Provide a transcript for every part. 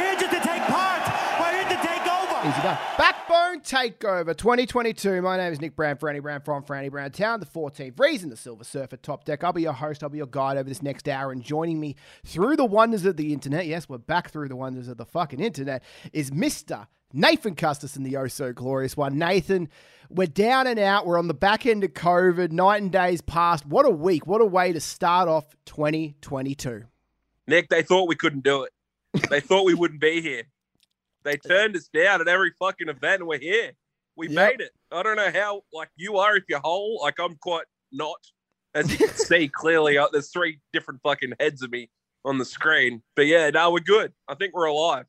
here just to take part. We're here to take over. Easy done. Backbone Takeover 2022. My name is Nick Brown, Franny Brown from Franny Brown Town, the 14th reason, the Silver Surfer Top Deck. I'll be your host, I'll be your guide over this next hour, and joining me through the wonders of the internet, yes, we're back through the wonders of the fucking internet, is Mr. Nathan Custis in the oh so glorious one. Nathan, we're down and out. We're on the back end of COVID. Night and days past. What a week. What a way to start off 2022. Nick, they thought we couldn't do it. They thought we wouldn't be here. They turned us down at every fucking event, and we're here. We Yep. made it. I don't know how, like you are, if you're whole. Like I'm quite not, as you can see clearly. Uh, there's three different fucking heads of me on the screen. But yeah, now we're good. I think we're alive.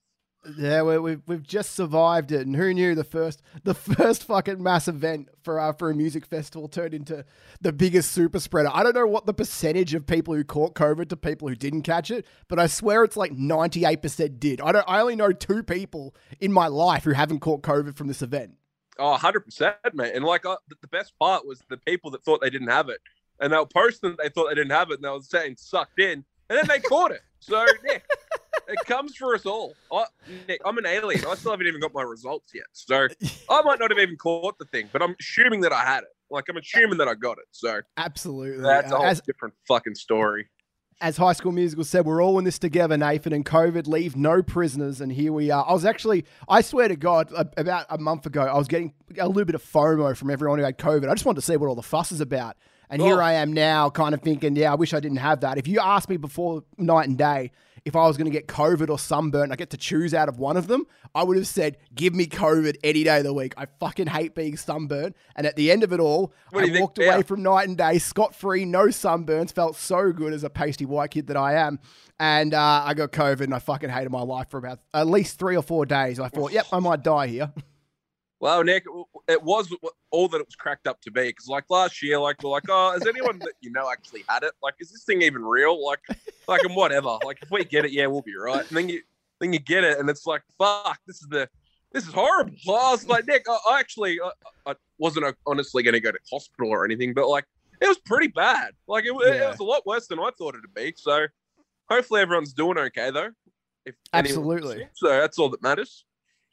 Yeah, we, we've we've just survived it, and who knew the first the first fucking mass event for uh, for a music festival turned into the biggest super spreader. I don't know what the percentage of people who caught COVID to people who didn't catch it, but I swear it's like ninety eight percent did. I don't. I only know two people in my life who haven't caught COVID from this event. Oh, 100%, mate. And like uh, the- best part was the people that thought they didn't have it. And they were posting that they thought they didn't have it and they were saying sucked in. And then they caught it. So, Nick, it comes for us all. I, Nick, I'm an alien. I still haven't even got my results yet. So I might not have even caught the thing, but I'm assuming that I had it. Like, I'm assuming that I got it. So Absolutely. that's a whole as, different fucking story. as High School Musical said, we're all in this together, Nathan, and COVID leave no prisoners. And here we are. I was actually, I swear to God, about a month ago, I was getting a little bit of FOMO from everyone who had COVID. I just wanted to see what all the fuss is about. And here Oh. I am now, kind of thinking, yeah, I wish I didn't have that. If you asked me before night and day if I was going to get COVID or sunburn, I get to choose out of one of them, I would have said, give me COVID any day of the week. I fucking hate being sunburned. And at the end of it all, What I walked away from night and day scot free, no sunburns, felt so good as a pasty white kid that I am. And uh, I got COVID and I fucking hated my life for about at least three or four days. I thought, yep, I might die here. Well, Nick, it was all that it was cracked up to be. Because like last year, like we're like, oh, has anyone that you know actually had it? Like, is this thing even real? Like, like and whatever. Like, if we get it, yeah, we'll be right. And then you, then you get it, and it's like, fuck, this is the, this is horrible. So I was like, Nick, I, I actually, I, I wasn't uh, honestly going to go to hospital or anything, but like, it was pretty bad. Like, it, wa- it was a lot worse than I thought it'd be. So, hopefully, everyone's doing okay though. If Absolutely. So that's all that matters.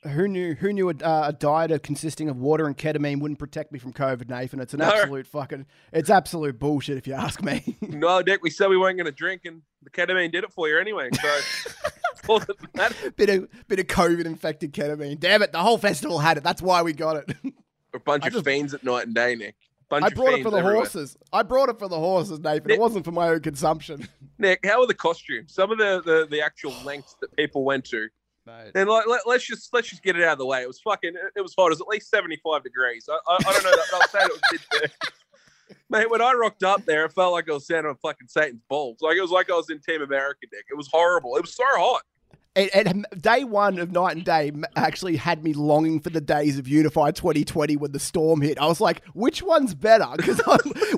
Who knew? Who knew a, uh, a diet consisting of water and ketamine wouldn't protect me from COVID, Nathan? It's an No. absolute fucking, it's absolute bullshit if you ask me. No, Dick, we said we weren't going to drink, and the ketamine did it for you anyway. So bit of bit of COVID infected ketamine. Damn it, the whole festival had it. That's why we got it. A bunch I of just- fiends at night and day, Nick. Bunch I brought it for the everywhere. horses. I brought it for the horses, Nathan. It wasn't for my own consumption. Nick, how are the costumes? Some of the, the, the actual lengths that people went to, Mate. and like let, let's just let's just get it out of the way. It was fucking. It, was hot. It was at least seventy five degrees. I, I, I don't know. That, I'll say it was mid Mate, when I rocked up there, it felt like I was standing on fucking Satan's balls. Like it was like I was in Team America, Nick. It was horrible. It was so hot. And, and day one of Night and Day actually had me longing for the days of Unify 2020 when the storm hit. I was like, which one's better? Because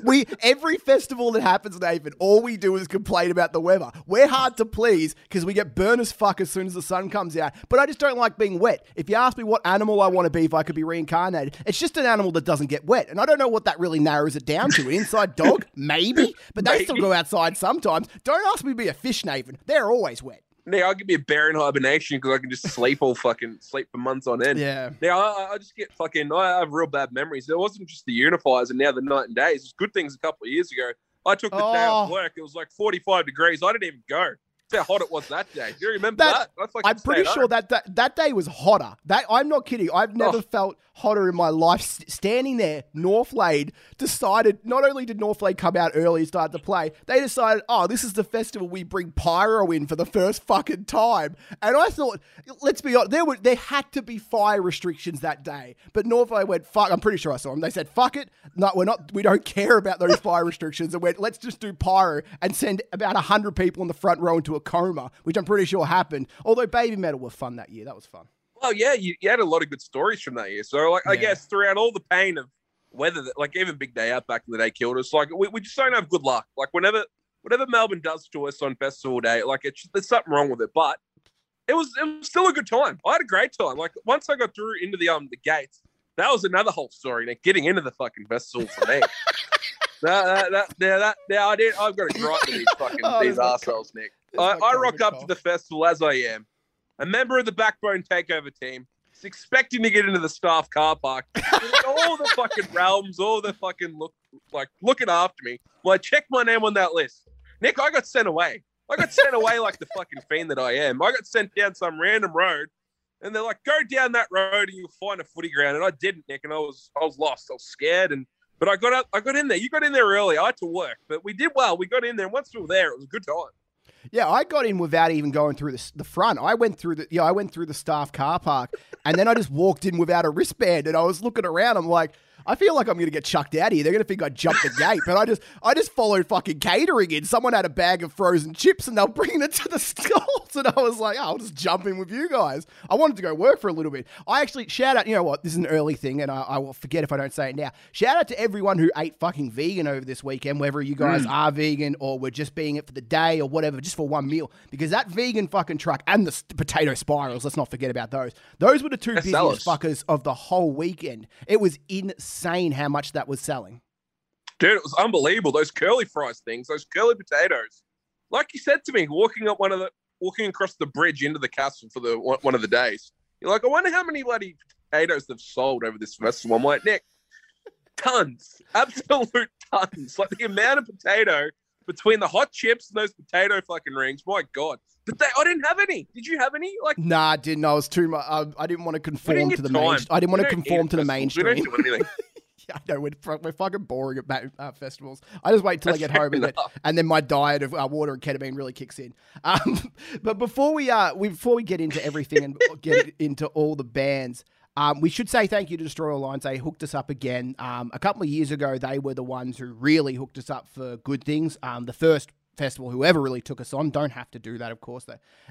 we every festival that happens, Nathan, all we do is complain about the weather. We're hard to please because we get burn as fuck as soon as the sun comes out. But I just don't like being wet. If you ask me what animal I want to be if I could be reincarnated, it's just an animal that doesn't get wet. And I don't know what that really narrows it down to. Inside dog, maybe, but they still go outside sometimes. Don't ask me to be a fish, Nathan. They're always wet. Nick, I'll give me a bear in hibernation because I can just sleep all fucking sleep for months on end. Yeah. Now I, I just get fucking. I have real bad memories. It wasn't just the unifiers and now the night and days. It was good things a couple of years ago. I took the day off Oh. work. It was like 45 degrees. I didn't even go. How hot it was that day. Do you remember That- that? I'm pretty sure home. that, that that day was hotter. That I'm not kidding. I've never Oh. felt hotter in my life. Standing there, Northlane decided. Not only did Northlane come out early and start to play, they decided, oh, this is the festival we bring pyro in for the first fucking time. And I thought, let's be honest, there were there had to be fire restrictions that day. But Northlane went fuck. I'm pretty sure I saw them. They said, fuck it. No, we're not. We don't care about those fire restrictions. And went, let's just do pyro and send about hundred people in the front row into a coma, which I'm pretty sure happened. Although Baby Metal were fun that year. That was fun. Well, yeah, you, you had a lot of good stories from that year. So, like, I guess throughout all the pain of weather, that, like even Big Day Out back in the day killed us. Like, we, we just don't have good luck. Like, whenever whatever Melbourne does to us on festival day, like, it's there's something wrong with it. But it was it was still a good time. I had a great time. Like, once I got through into the um the gates, that was another whole story. Like, getting into the fucking festival for me. that, that, that, yeah, that, yeah, I did. I've got to gripe with these fucking Oh, these assholes, Nick. I, I rock up to the festival as I am, a member of the Backbone Takeover team, is expecting to get into the staff car park. all the fucking realms, all the fucking look like looking after me. Well, I checked my name on that list. Nick, I got sent away. I got sent away like the fucking fiend that I am. I got sent down some random road, and they're like, "Go down that road and you'll find a footy ground." And I didn't, Nick, and I was I was lost. I was scared, and but I got out. I got in there. You got in there early. I had to work, but we did well. We got in there. And once we were there, it was a good time. Yeah, I got in without even going through the, the front. I went through the yeah, I went through the staff car park, and then I just walked in without a wristband, and I was looking around. I'm like, I feel like I'm going to get chucked out here. They're going to think I jumped the gate, but I just I just followed fucking catering in. Someone had a bag of frozen chips and they were bringing it to the stalls, and I was like, oh, I'll just jump in with you guys. I wanted to go work for a little bit. I actually shout out. You know what? This is an early thing, and I, I will forget if I don't say it now. Shout out to everyone who ate fucking vegan over this weekend, whether you guys Mm. are vegan or were just being it for the day or whatever, just for one meal. Because that vegan fucking truck and the potato spirals, let's not forget about those. Those were the two That's busiest fuckers of the whole weekend. It was insane how much that was selling. Dude, it was unbelievable. Those curly fries things, those curly potatoes. Like you said to me, walking up one of the walking across the bridge into the castle for the one one of the days. You're like, I wonder how many bloody potatoes they've sold over this festival. I'm like, Nick, tons, absolute tons. Like the amount of potato between the hot chips and those potato fucking rings. My God, but they, I didn't have any. Did you have any? Like, Nah, I didn't. I was too much. I, I didn't want to conform to the time. main. I didn't want to conform to the mainstream. We don't do anything. Yeah, I know we're, we're fucking boring at uh, festivals. I just wait till I get home and then, and then my diet of uh, water and ketamine really kicks in. Um, but before we uh, we, before we get into everything and get into all the bands, um, we should say thank you to Destroy All Lines. They hooked us up again. Um, a couple of years ago, they were the ones who really hooked us up for good things. Um, the first festival, whoever really took us on, don't have to do that, of course.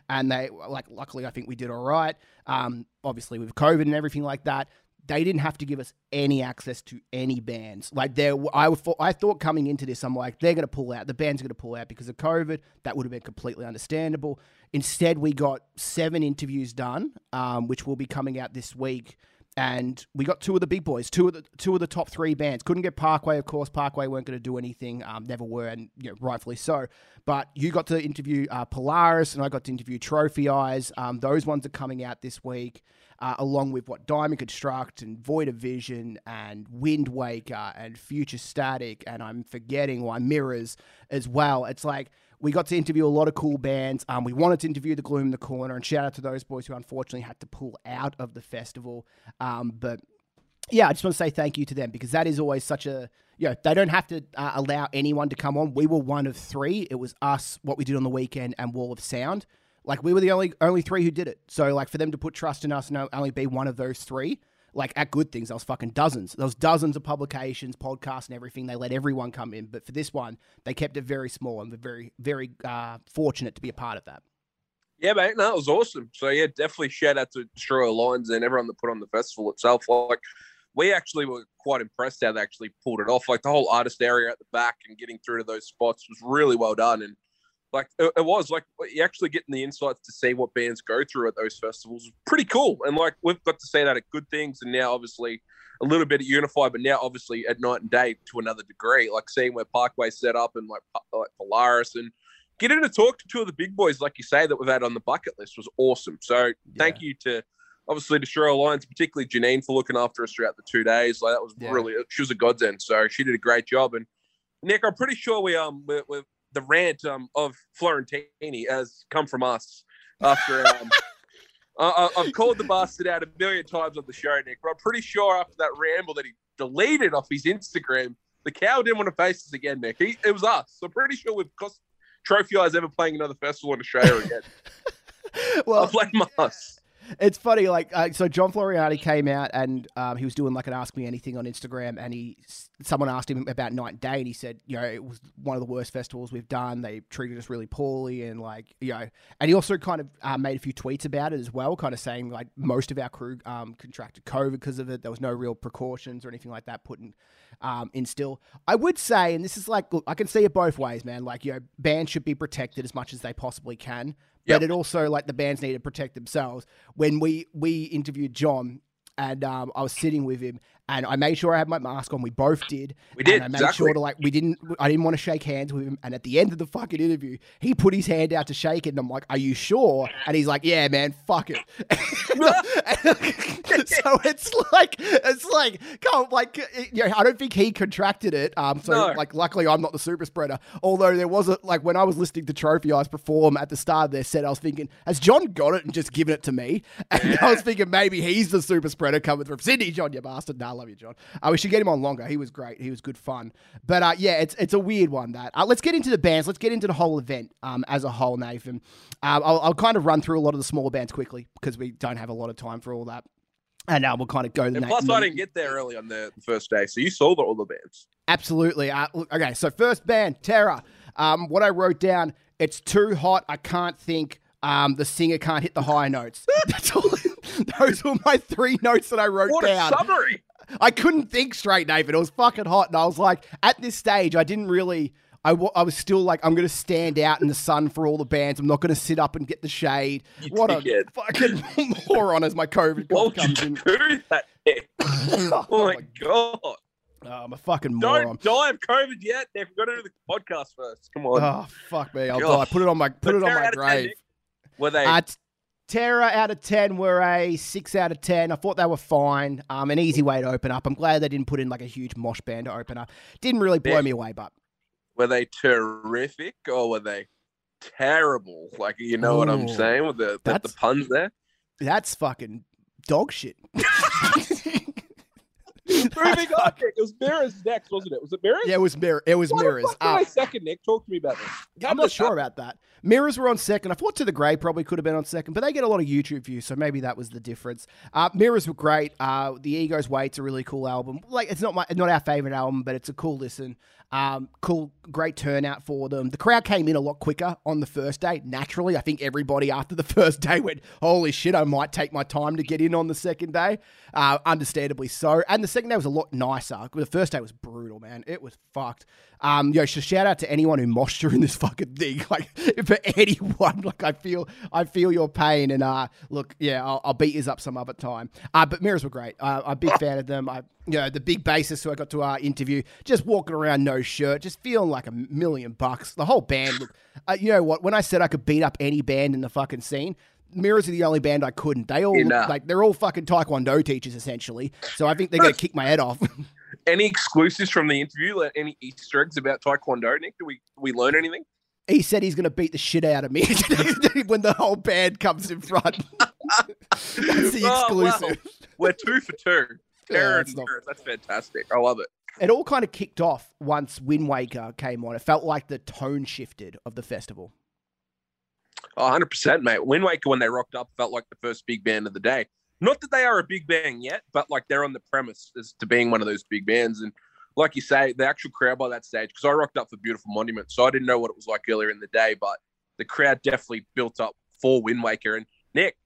And they like, luckily, I think we did all right. Um, obviously, with COVID and everything like that, they didn't have to give us any access to any bands. Like there, I would, I thought coming into this, I'm like, they're going to pull out. The band's are going to pull out because of COVID. That would have been completely understandable. Instead, we got seven interviews done, um, which will be coming out this week. And we got two of the big boys, two of the two of the top three bands. Couldn't get Parkway, of course. Parkway weren't going to do anything, um, never were, and you know, rightfully so. But you got to interview uh, Polaris, and I got to interview Trophy Eyes. Um, those ones are coming out this week uh, along with what Diamond Construct and Void of Vision and Windwaker and Future Static, and I'm forgetting why Mirrors as well. It's like we got to interview a lot of cool bands. Um, we wanted to interview the Gloom in the Corner, and shout out to those boys who unfortunately had to pull out of the festival. Um, but yeah, I just want to say thank you to them because that is always such a you know they don't have to uh, allow anyone to come on. We were one of three. It was us, what we did on the weekend, and Wall of Sound. Like we were the only only three who did it. So like for them to put trust in us and only be one of those three, like at good things, there was fucking dozens. There was dozens of publications, podcasts, and everything. They let everyone come in, but for this one, they kept it very small, and we're very very uh, fortunate to be a part of that. Yeah, mate, no, was awesome. So yeah, definitely shout out to Destroy All Lines and everyone that put on the festival itself. Like we actually were quite impressed how they actually pulled it off. Like the whole artist area at the back and getting through to those spots was really well done. And like it, it was like you actually getting the insights to see what bands go through at those festivals was pretty cool. And like we've got to see that at good things, and now obviously a little bit at Unified, but now obviously at night and day to another degree. Like seeing where Parkway set up and like like Polaris and getting to talk to two of the big boys, like you say, that we've had on the bucket list was awesome. So thank you to obviously to Destroy All Lines, particularly Janine for looking after us throughout the two days. Like that was Yeah. really she was a godsend. So she did a great job. And Nick, I'm pretty sure we um we we the rant um of Floreani has come from us after um. I, I- I've called the bastard out a million times on the show, Nick, but I'm pretty sure after that ramble that he deleted off his Instagram, the cow didn't want to face us again, Nick. He, it was us. So I'm pretty sure we've cost Trophy Eyes ever playing another festival in Australia again. well, I'll blame us. It's funny like uh, so john Floreani came out and um, he was doing like an ask me anything on instagram and he someone asked him about night and day and he said you know it was one of the worst festivals we've done. They treated us really poorly and like you know and he also kind of uh, made a few tweets about it as well kind of saying like most of our crew um, contracted covid because of it. There was no real precautions or anything like that put in um, in still. I would say and this is like look i can see it both ways man like you know bands should be protected as much as they possibly can Yep. but it also like the bands need to protect themselves. When we we interviewed John and um, I was sitting with him and I made sure I had my mask on. We both did. We did, And I made exactly. sure to like we didn't. I didn't want to shake hands with him. And at the end of the fucking interview, he put his hand out to shake it, and I'm like, "Are you sure?" And he's like, "Yeah, man, fuck it." so it's like it's like come on, like you know, I don't think he contracted it. Um, so No. like luckily I'm not the super spreader. Although there was a like when I was listening to Trophy Eyes perform at the start of their set, I was thinking, has John got it and just given it to me? And I was thinking maybe he's the super spreader coming from Sydney, John, you bastard. Nah, I love you, John. Uh, we should get him on longer. He was great. He was good fun. But uh, yeah, it's it's a weird one. That uh, let's get into the bands. Let's get into the whole event um, as a whole, Nathan. Um, I'll, I'll kind of run through a lot of the smaller bands quickly because we don't have a lot of time for all that. And uh, we'll kind of go to the And plus, I didn't get there early on the first day, so you saw the, all the bands. Absolutely. Uh, okay, so first band, Terra. Um, what I wrote down, it's too hot. I can't think. Um, the singer can't hit the high notes. That's all. Those were my three notes that I wrote down. What a summary! I couldn't think straight, Nathan. It was fucking hot, and I was like, at this stage, I didn't really. I, I was still like, I'm going to stand out in the sun for all the bands. I'm not going to sit up and get the shade. You what dickhead. a fucking moron as my COVID Why comes in. do that? Oh, Oh my god! Oh, I'm a fucking moron. Don't die of COVID yet. We've got to do the podcast first. Come on. Oh fuck me! I'll God. die. Put it on my put But it on my out 10, grave. Were they? Uh, t- Terra out of ten were a six out of ten. I thought they were fine. Um, an easy way to open up. I'm glad they didn't put in like a huge mosh band to open up. Didn't really blow Yeah. me away, but were they terrific or were they terrible? Like you know what I'm saying with the the, the puns there. that's fucking dog shit. Moving on, Nick. It was Mirrors next, wasn't it? Was it Mirrors? Yeah, it was mirror. It was Why mirrors. The fuck Uh, second, Nick. Talk to me about this. I'm not sure about that. Mirrors were on second. I thought To the Grey probably could have been on second, but they get a lot of YouTube views, so maybe that was the difference. Uh, Mirrors were great. Uh, the Ego's Wait's a really cool album. Like it's not my not our favorite album, but it's a cool listen. Um, cool, great turnout for them. The crowd came in a lot quicker on the first day. Naturally, I think everybody after the first day went, "Holy shit, I might take my time to get in on the second day." Uh, understandably so. And the second day was a lot nicer. The first day was brutal, man. It was fucked. Um, yo, so shout out to anyone who moshed during this fucking thing. Like for anyone, like I feel, I feel your pain. And uh, look, yeah, I'll, I'll beat yous up some other time. Uh, but mirrors were great. Uh, I'm a big fan of them. I, you know, the big bassist who I got to uh, interview, just walking around no shirt, just feeling like a million bucks. The whole band, look, uh, you know what? When I said I could beat up any band in the fucking scene. Mirrors are the only band I couldn't. They all Yeah, look nah. like they're all fucking taekwondo teachers essentially. So I think they're gonna kick my head off. Any exclusives from the interview? Any Easter eggs about Taekwondo, Nick? Did we we learn anything? he said he's going to beat the shit out of me when the whole band comes in front. That's the Oh, wow. exclusive. We're two for two. Yeah, Terror it's and not- That's fantastic. I love it. It all kind of kicked off once Windwaker came on. It felt like the tone shifted of the festival. Oh, 100%, mate. Windwaker, when they rocked up, felt like the first big band of the day. Not that they are a big band yet, but like they're on the premise as to being one of those big bands. And like you say, the actual crowd by that stage, because I rocked up for Beautiful Monument, so I didn't know what it was like earlier in the day, but the crowd definitely built up for Windwaker. And Nick,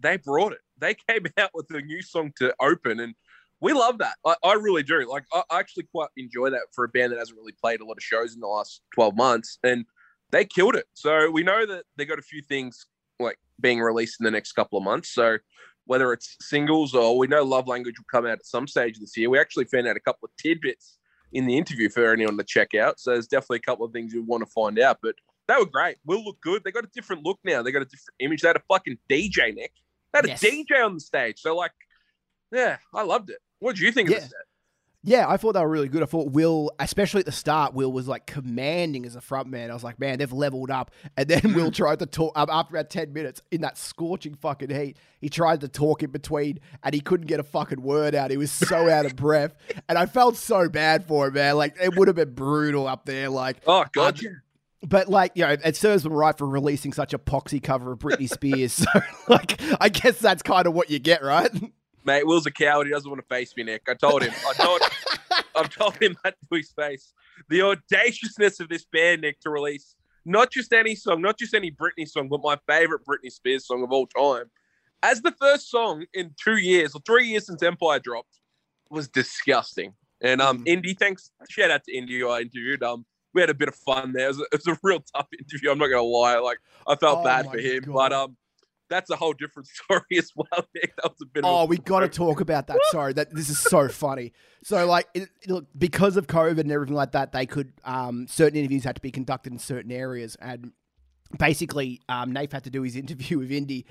they brought it. They came out with a new song to open, and we love that. I, I really do. Like, I, I actually quite enjoy that for a band that hasn't really played a lot of shows in the last 12 months. And they killed it. So we know that they got a few things like being released in the next couple of months. So whether it's singles or we know Love Language will come out at some stage this year. We actually found out a couple of tidbits in the interview for anyone to check out. So there's definitely a couple of things you want to find out. But they were great. Will look good. They got a different look now. They got a different image. They had a fucking DJ, Nick. They had Yes. a DJ on the stage. So like, yeah, I loved it. What did you think Yeah. of the set? Yeah, I thought they were really good. I thought Will, especially at the start, Will was like commanding as a front man. I was like, man, they've leveled up. And then Will tried to talk um, after about 10 minutes in that scorching fucking heat. He tried to talk in between and he couldn't get a fucking word out. He was so out of breath. And I felt so bad for him, man. Like, it would have been brutal up there. Like, Oh god, Uh, yeah. but like, you know, it serves them right for releasing such a poxy cover of Britney Spears. so, like, I guess that's kind of what you get, right? Mate, Will's a coward. He doesn't want to face me, Nick. I told him. I told I've told him that to his face. The audaciousness of this band, Nick, to release not just any song, not just any Britney song, but my favorite Britney Spears song of all time, as the first song in two years or three years since Empire dropped, was disgusting. And um, Mhm. Indy, thanks. Shout out to Indy, who I interviewed. Um, we had a bit of fun there. It was a, it was a real tough interview. I'm not gonna lie. Like I felt Oh bad for him, God. but um, that's a whole different story as well, Nick. That was a bit. Oh, of a we got to talk about that. Sorry, that this is so funny. So, like, it, look, because of COVID and everything like that, they could um, certain interviews had to be conducted in certain areas, and basically, um, Nath had to do his interview with Indy,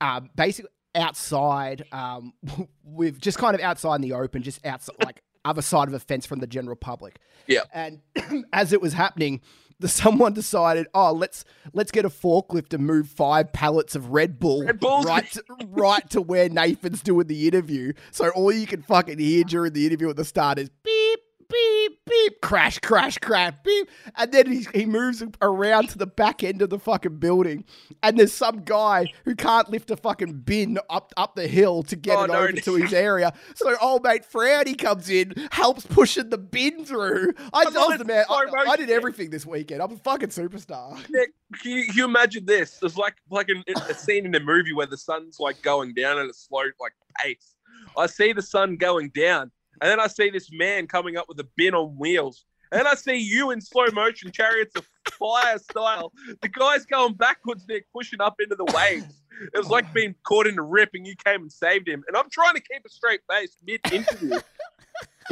um, basically outside, um, with just kind of outside in the open, just outside, like other side of a fence from the general public. Yeah. And as it was happening, the someone decided, oh, let's let's get a forklift and move five pallets of Red Bull Red right to, right to where Nathan's doing the interview. So all you can fucking hear during the interview at the start is beep beep beep crash crash crash beep, and then he he moves around to the back end of the fucking building, and there's some guy who can't lift a fucking bin up up the hill to get Oh, it no, over to his area. So old mate Frowdy comes in, helps pushing the bin through. I, I the man. I, I did everything this weekend. I'm a fucking superstar. Nick, can you, can you imagine this? There's like like an, a scene in a movie where the sun's like going down at a slow like pace. I see the sun going down, and then I see this man coming up with a bin on wheels. And then I see you in slow motion, chariots of fire style. The guy's going backwards, Nick, pushing up into the waves. It was like being caught in a rip, and you came and saved him. And I'm trying to keep a straight face mid interview.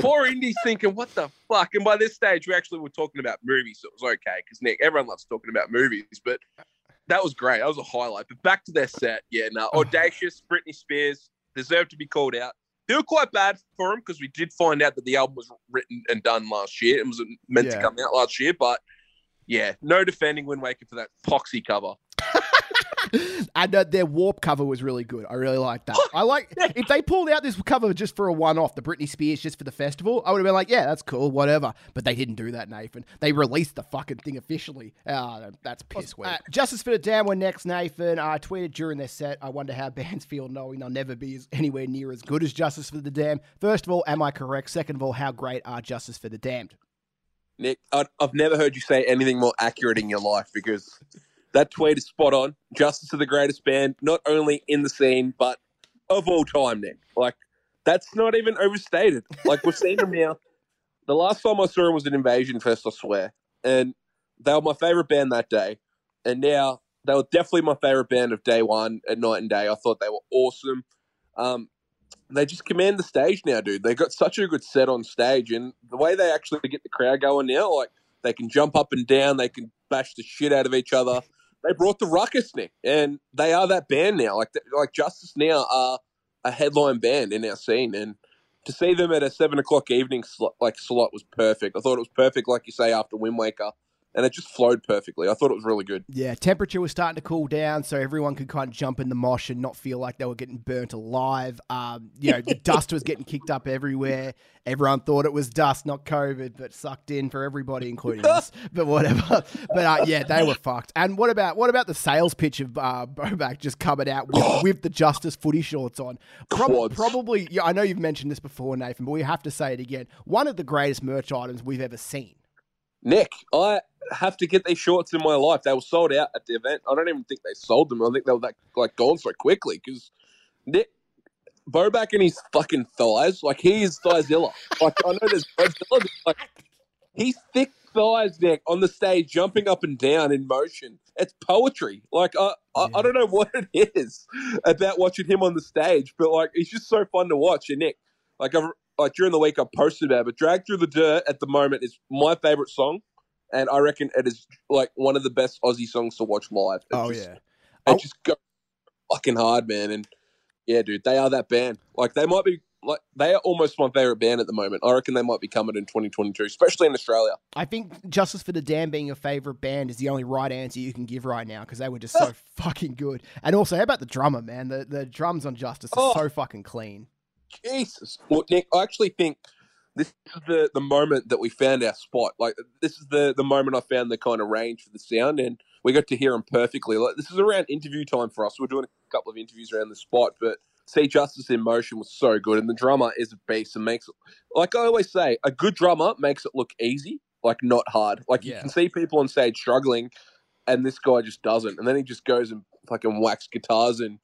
Poor Indy's thinking, what the fuck? And by this stage, we actually were talking about movies, so it was okay because Nick, everyone loves talking about movies, but that was great. That was a highlight. But back to their set, yeah, no, oh. audacious. Britney Spears deserved to be called out. Feel quite bad for him because we did find out that the album was written and done last year. It was meant Yeah. to come out last year, but yeah, no defending Windwaker for that poxy cover. and uh, their warp cover was really good. I really like that. I like if they pulled out this cover just for a one-off, the Britney Spears just for the festival. I would have been like, yeah, that's cool, whatever. But they didn't do that, Nathan. They released the fucking thing officially. Uh, that's piss weak. Uh, Justice for the Damned were next, Nathan. I tweeted during their set. I wonder how bands feel knowing they'll never be anywhere near as good as Justice for the Damned. First of all, am I correct? Second of all, how great are Justice for the Damned? Nick, I, I've never heard you say anything more accurate in your life because that tweet is spot on. Justice are the greatest band, not only in the scene, but of all time, Nick. Like, that's not even overstated. Like, we've seen them now. The last time I saw them was at Invasion Fest, I swear. And they were my favorite band that day. And now they were definitely my favorite band of day one at night and day. I thought they were awesome. Um, they just command the stage now, dude. They got such a good set on stage, and the way they actually get the crowd going now, like they can jump up and down, they can bash the shit out of each other. They brought the ruckus, Nick, and they are that band now. Like like Justice now are a headline band in our scene, and to see them at a seven o'clock evening slot, like slot was perfect. I thought it was perfect, like you say, after Windwaker, and it just flowed perfectly. I thought it was really good. Yeah, temperature was starting to cool down, so everyone could kind of jump in the mosh and not feel like they were getting burnt alive. Um, you know, the dust was getting kicked up everywhere. Everyone thought it was dust, not COVID, but sucked in for everybody, including us. But whatever. But uh, yeah, they were fucked. And what about what about the sales pitch of uh, Bobak just coming out with, with the Justice footy shorts on? Quads. probably, yeah, I know you've mentioned this before, Nathan, but we have to say it again. One of the greatest merch items we've ever seen. Nick, I have to get these shorts in my life. They were sold out at the event. I don't even think they sold them. I think they were like, like gone so quickly because Nick Bobak and his fucking thighs, like he is Thighzilla. like I know there's but, like he's thick thighs, Nick, on the stage, jumping up and down in motion. It's poetry. Like I, I, I don't know what it is about watching him on the stage, but like it's just so fun to watch. And Nick, like I've like during the week I posted about it, but Drag Through the Dirt at the moment is my favorite song. And I reckon it is like one of the best Aussie songs to watch live. It Oh, just, yeah. It Oh. just goes fucking hard, man. And yeah, dude, they are that band. Like they might be like they are almost my favorite band at the moment. I reckon they might be coming in 2022, especially in Australia. I think Justice for the Damned being your favorite band is the only right answer you can give right now because they were just so fucking good. And also, how about the drummer, man? The the drums on Justice are Oh. so fucking clean. Jesus. Well, Nick, I actually think this is the, the moment that we found our spot. Like this is the, the moment I found the kind of range for the sound and we got to hear them perfectly. Like this is around interview time for us. We're doing a couple of interviews around the spot, but See Justice in Motion was so good and the drummer is a beast and makes it like I always say, a good drummer makes it look easy, like not hard. Like you can see people on stage struggling and this guy just doesn't. And then he just goes and fucking whacks guitars and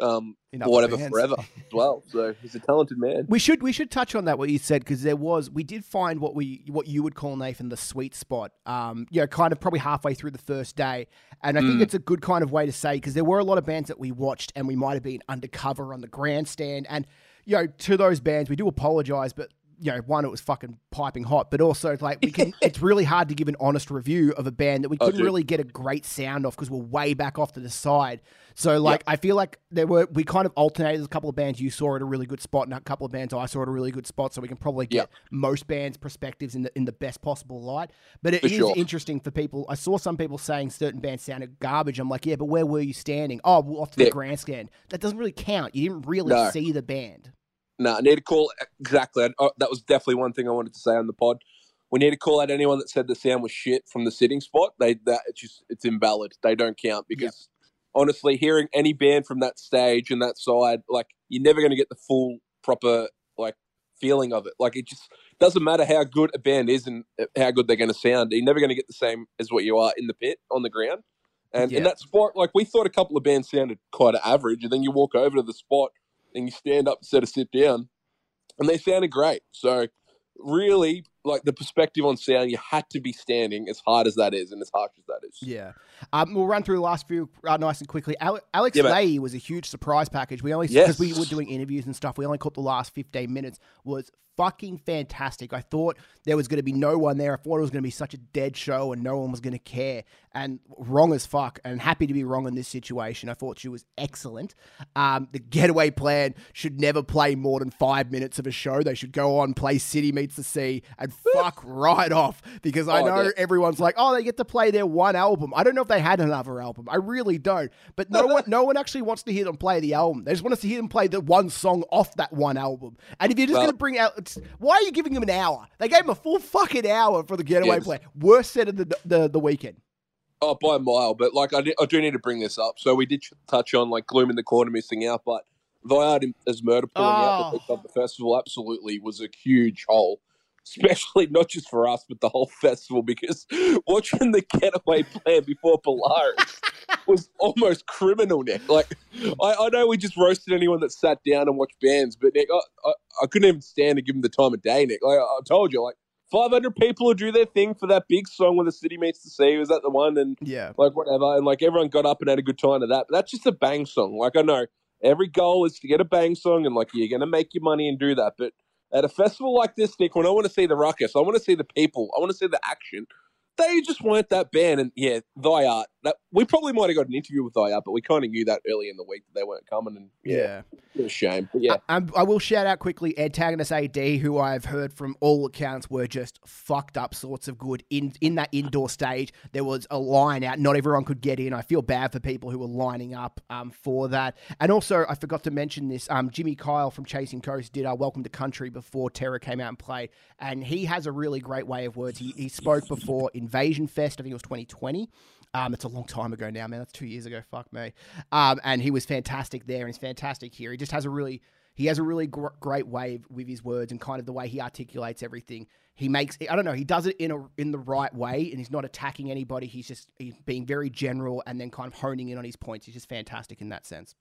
um, other whatever forever as well. So he's a talented man. We should we should touch on that what you said because there was we did find what we what you would call Nathan the sweet spot. Um, you know, kind of probably halfway through the first day, and I think Mm. it's a good kind of way to say because there were a lot of bands that we watched and we might have been undercover on the grandstand, and you know, to those bands we do apologize, but. You know, one, it was fucking piping hot, but also like we can. it's really hard to give an honest review of a band that we Oh, couldn't dude. really get a great sound off because we're way back off to the side. So like, I feel like there were we kind of alternated. There's a couple of bands you saw at a really good spot, and a couple of bands I saw at a really good spot. So we can probably get Yep. most bands' perspectives in the in the best possible light. But it For is sure. interesting for people. I saw some people saying certain bands sounded garbage. I'm like, yeah, but where were you standing? Oh, well, off to the Yeah. grandstand. That doesn't really count. You didn't really No. see the band. No, I need to call exactly. I- oh, that was definitely one thing I wanted to say on the pod. We need to call out anyone that said the sound was shit from the sitting spot. They that it's just it's invalid. They don't count because honestly, hearing any band from that stage and that side, like you're never going to get the full proper like feeling of it. Like it just doesn't matter how good a band is and uh, how good they're going to sound. You're never going to get the same as what you are in the pit on the ground. And in that spot, like we thought a couple of bands sounded quite average, and then you walk over to the spot and you stand up instead of sit down, and they sounded great. So really, like the perspective on sound, you had to be standing as hard as that is and as harsh as that is. Yeah. Um, we'll run through the last few uh, nice and quickly. Ale- Alex Yeah. Lahey was a huge surprise package. We only Yes. because we were doing interviews and stuff. We only caught the last fifteen minutes. Was fucking fantastic. I thought there was going to be no one there. I thought it was going to be such a dead show and no one was going to care. And wrong as fuck. And happy to be wrong in this situation. I thought she was excellent. Um, the getaway plan should never play more than five minutes of a show. They should go on, play City Meets the Sea, and fuck right off because I Oh, know yeah. everyone's like, oh, they get to play their one album. I don't know if they had another album. I really don't. But no one, no one actually wants to hear them play the album. They just want us to hear them play the one song off that one album. And if you're just Well- going to bring out, it's, why are you giving them an hour? They gave them a full fucking hour for the getaway Yes. play. Worst set of the the, the weekend. Oh, by a mile. But like, I, I do need to bring this up. So we did ch- touch on like gloom in the corner missing out, but Viard as murder pulling out the, Oh. of the festival absolutely was a huge hole. Especially not just for us, but the whole festival, because watching the getaway plan before Polaris was almost criminal, Nick. Like, I, I know we just roasted anyone that sat down and watched bands, but Nick, I, I, I couldn't even stand to give them the time of day, Nick. Like, I told you, like, 500 people who do their thing for that big song where the city meets the sea. Was that the one? And Yeah. like whatever, and like everyone got up and had a good time to that. But that's just a bang song. Like I know every goal is to get a bang song, and like you're gonna make your money and do that. But at a festival like this, Nick, when I want to see the ruckus, I want to see the people, I want to see the action. They just weren't that band, and yeah, Thy Art. That we probably might have got an interview with Thy Art, but we kind of knew that early in the week that they weren't coming, and yeah, Yeah. it was a shame. But yeah, I, I will shout out quickly Antagonist AD, who I've heard from all accounts were just fucked up sorts of good in in that indoor stage. There was a line out; not everyone could get in. I feel bad for people who were lining up um, for that. And also, I forgot to mention this: um, Jimmy Kyle from Chasing Ghosts did our Welcome to Country before Terra came out and played, and he has a really great way of words. He he spoke before Invasion Fest. I think it was 2020. Um, it's a long time ago now, man. That's two years ago. Fuck me. Um, and he was fantastic there, and he's fantastic here. He just has a really he has a really gr- great way with his words and kind of the way he articulates everything. He makes I don't know. He does it in a in the right way, and he's not attacking anybody. He's just he's being very general and then kind of honing in on his points. He's just fantastic in that sense.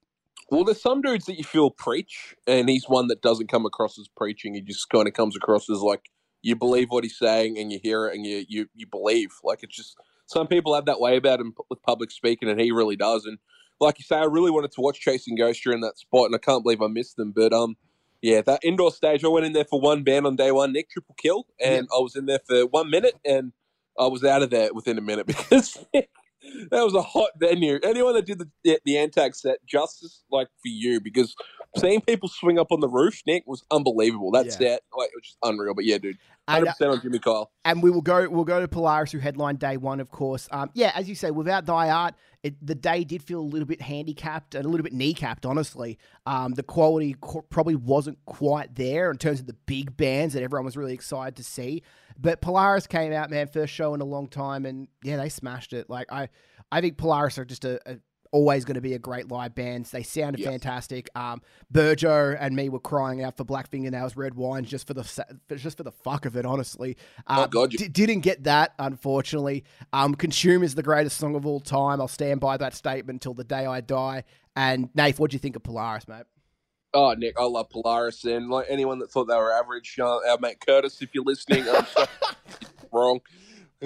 Well, there's some dudes that you feel preach, and he's one that doesn't come across as preaching. He just kind of comes across as like you believe what he's saying, and you hear it, and you you you believe. Like it's just some people have that way about him with public speaking, and he really does. And like you say, I really wanted to watch Chasing Ghost during that spot, and I can't believe I missed them. But um, yeah, that indoor stage, I went in there for one band on day one, Nick Triple Kill, and I was in there for one minute, and I was out of there within a minute because. That was a hot venue. Anyone that did the the, the Antag set, justice like for you because seeing people swing up on the roof, Nick, was unbelievable. That's Yeah. set, like, it was just unreal. But yeah, dude, And, hundred uh, percent on Jimmy Kyle. and we will go we'll go to Polaris who headline day one, of course. Um, yeah, as you say, without Thy Art, it, the day did feel a little bit handicapped and a little bit kneecapped. Honestly, um, the quality co- probably wasn't quite there in terms of the big bands that everyone was really excited to see. But Polaris came out, man, first show in a long time, and yeah, they smashed it. Like I, I think Polaris are just a, a always going to be a great live band. They sounded Yes. fantastic. Um, Burjo and me were crying out for Black Fingernails, Red Wine, just for the just for the fuck of it. Honestly, uh, Oh, God, d- didn't get that unfortunately. Um, Consume is the greatest song of all time. I'll stand by that statement until the day I die. And Nath, what do you think of Polaris, mate? Oh, Nick, I love Polaris, and like anyone that thought they were average, uh, our mate Curtis, if you're listening, I'm sorry, wrong.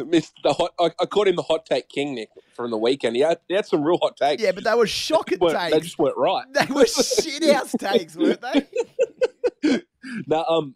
Missed the hot. I, I called him the hot take king, Nick, from the weekend. He had, he had some real hot takes. Yeah, but they were shocking Weren't- takes. they just weren't right. They were shit house takes, weren't they? Now, um,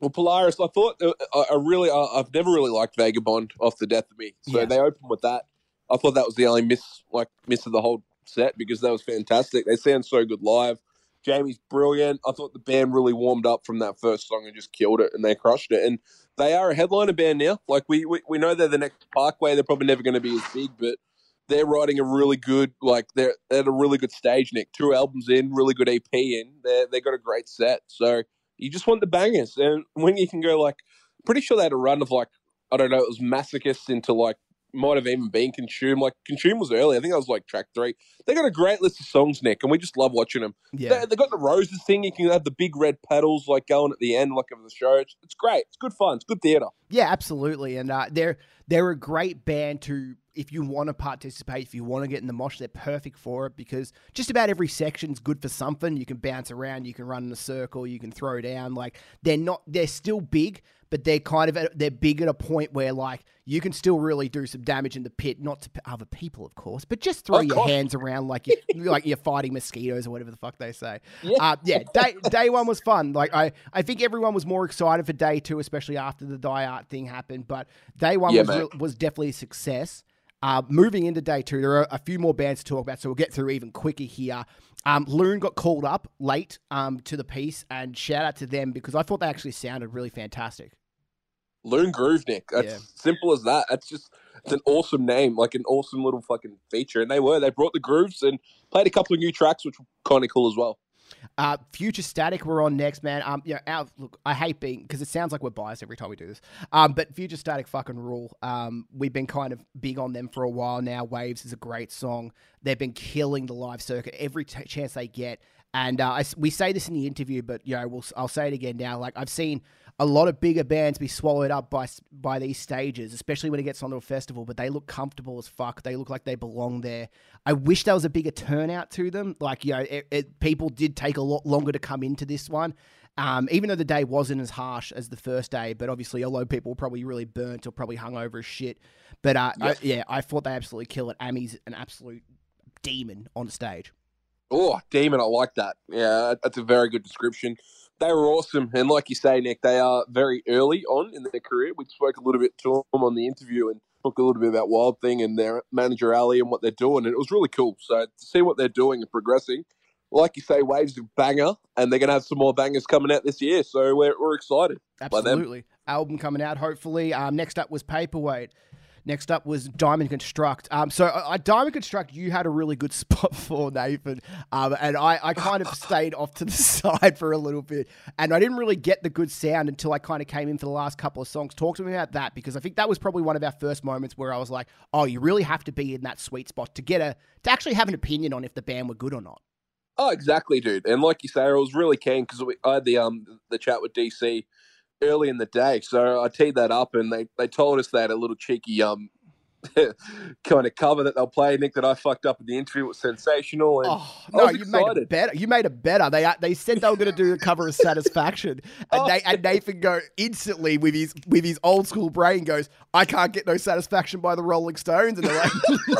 well, Polaris, I thought uh, I, I really, I, I've never really liked Vagabond off the death of me. So Yeah. they opened with that. I thought that was the only miss, like miss of the whole set because that was fantastic. They sound so good live. Jamie's brilliant. I thought the band really warmed up from that first song and just killed it, and they crushed it. And they are a headliner band now. Like we we, we know they're the next Parkway. They're probably never going to be as big, but they're writing a really good like they're, they're at a really good stage. Nick, two albums in, really good EP in. They they got a great set. So you just want the bangers, and when you can go like, pretty sure they had a run of like I don't know, it was masochists into like might have even been consumed. Like consume was early. I think that was like track three. They got a great list of songs, Nick, and we just love watching them. Yeah. They, they got the roses thing. You can have the big red pedals like going at the end, like of the show. It's, it's great. It's good fun. It's good theatre. Yeah, absolutely. And uh, they're they're a great band to if you want to participate, if you want to get in the mosh, they're perfect for it because just about every section's good for something. You can bounce around, you can run in a circle, you can throw down. Like they're not they're still big, but they're kind of at, they're big at a point where like you can still really do some damage in the pit, not to other people, of course, but just throw Of your course. hands around like you like you're fighting mosquitoes or whatever the fuck they say. Yeah. Uh, yeah, day, day one was fun. Like I, I think everyone was more excited for day two, especially after the Thy Art thing happened. But day one Yeah, was real- was definitely a success. Uh, moving into day two, there are a few more bands to talk about, so we'll get through even quicker here. Um, Loon got called up late um, to the piece, and shout out to them because I thought they actually sounded really fantastic. Loon Groove, Nick. That's Yeah. simple as that. That's just it's an awesome name, like an awesome little fucking feature. And they were. They brought the grooves and played a couple of new tracks, which were kind of cool as well. Uh, Future Static, we're on next, man. Um, you know, our, look, I hate being because it sounds like we're biased every time we do this. Um, but Future Static fucking rule. Um, we've been kind of big on them for a while now. Waves is a great song. They've been killing the live circuit every t- chance they get. And uh, I we say this in the interview, but you know, we'll, I'll say it again now. Like I've seen a lot of bigger bands be swallowed up by by these stages, especially when it gets onto a festival. But they look comfortable as fuck. They look like they belong there. I wish there was a bigger turnout to them. Like you know, it, it, people did take a lot longer to come into this one. Um, even though the day wasn't as harsh as the first day, but obviously a lot of people were probably really burnt or probably hungover as shit. But uh, I, yeah, I thought they absolutely kill it. Ami's an absolute demon on stage. Oh, demon! I like that. Yeah, that's a very good description. They were awesome, and like you say, Nick, they are very early on in their career. We spoke a little bit to them on the interview and talked a little bit about Wild Thing and their manager Ali and what they're doing, and it was really cool. So to see what they're doing and progressing, like you say, Waves a banger, and they're gonna have some more bangers coming out this year. So we're we're excited. Absolutely. Album coming out, hopefully. Um, next up was Paperweight. Next up was Diamond Construct. Um, so uh, uh, Diamond Construct, you had a really good spot for Nathan, um, and I, I kind of stayed off to the side for a little bit, and I didn't really get the good sound until I kind of came in for the last couple of songs. Talk to me about that because I think that was probably one of our first moments where I was like, oh, you really have to be in that sweet spot to get a to actually have an opinion on if the band were good or not. Oh, exactly, dude. And like you say, I was really keen because I had the um the chat with DC early in the day, so I teed that up, and they they told us they had a little cheeky um kind of cover that they'll play. Nick, that I fucked up in the interview was sensational, and Oh no, you made it better. You made it better. They uh, they said they were going to do a cover of Satisfaction, and, Oh. they, and Nathan go instantly with his with his old school brain goes, I can't get no satisfaction by the Rolling Stones, and they're like.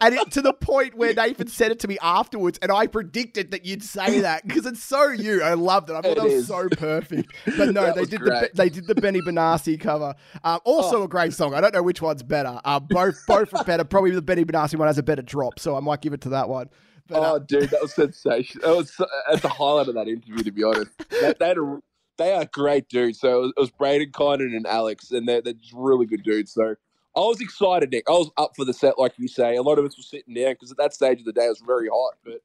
And it, to the point where Nathan said it to me afterwards, and I predicted that you'd say that because it's so you. I loved it. I thought It that was is. so perfect. But no, they did the they did the Benny Benassi cover. Um, also a great song. I don't know which one's better. Uh, both both are better. Probably the Benny Benassi one has a better drop, so I might give it to that one. But, uh, oh, dude, that was sensational. That was so- that's the highlight of that interview, to be honest. They, they, had a, they are great dudes. So it was, it was Braden Kynan and Alex, and they're, they're just really good dudes. So I was excited, Nick. I was up for the set, like you say. A lot of us were sitting down because at that stage of the day it was very hot, but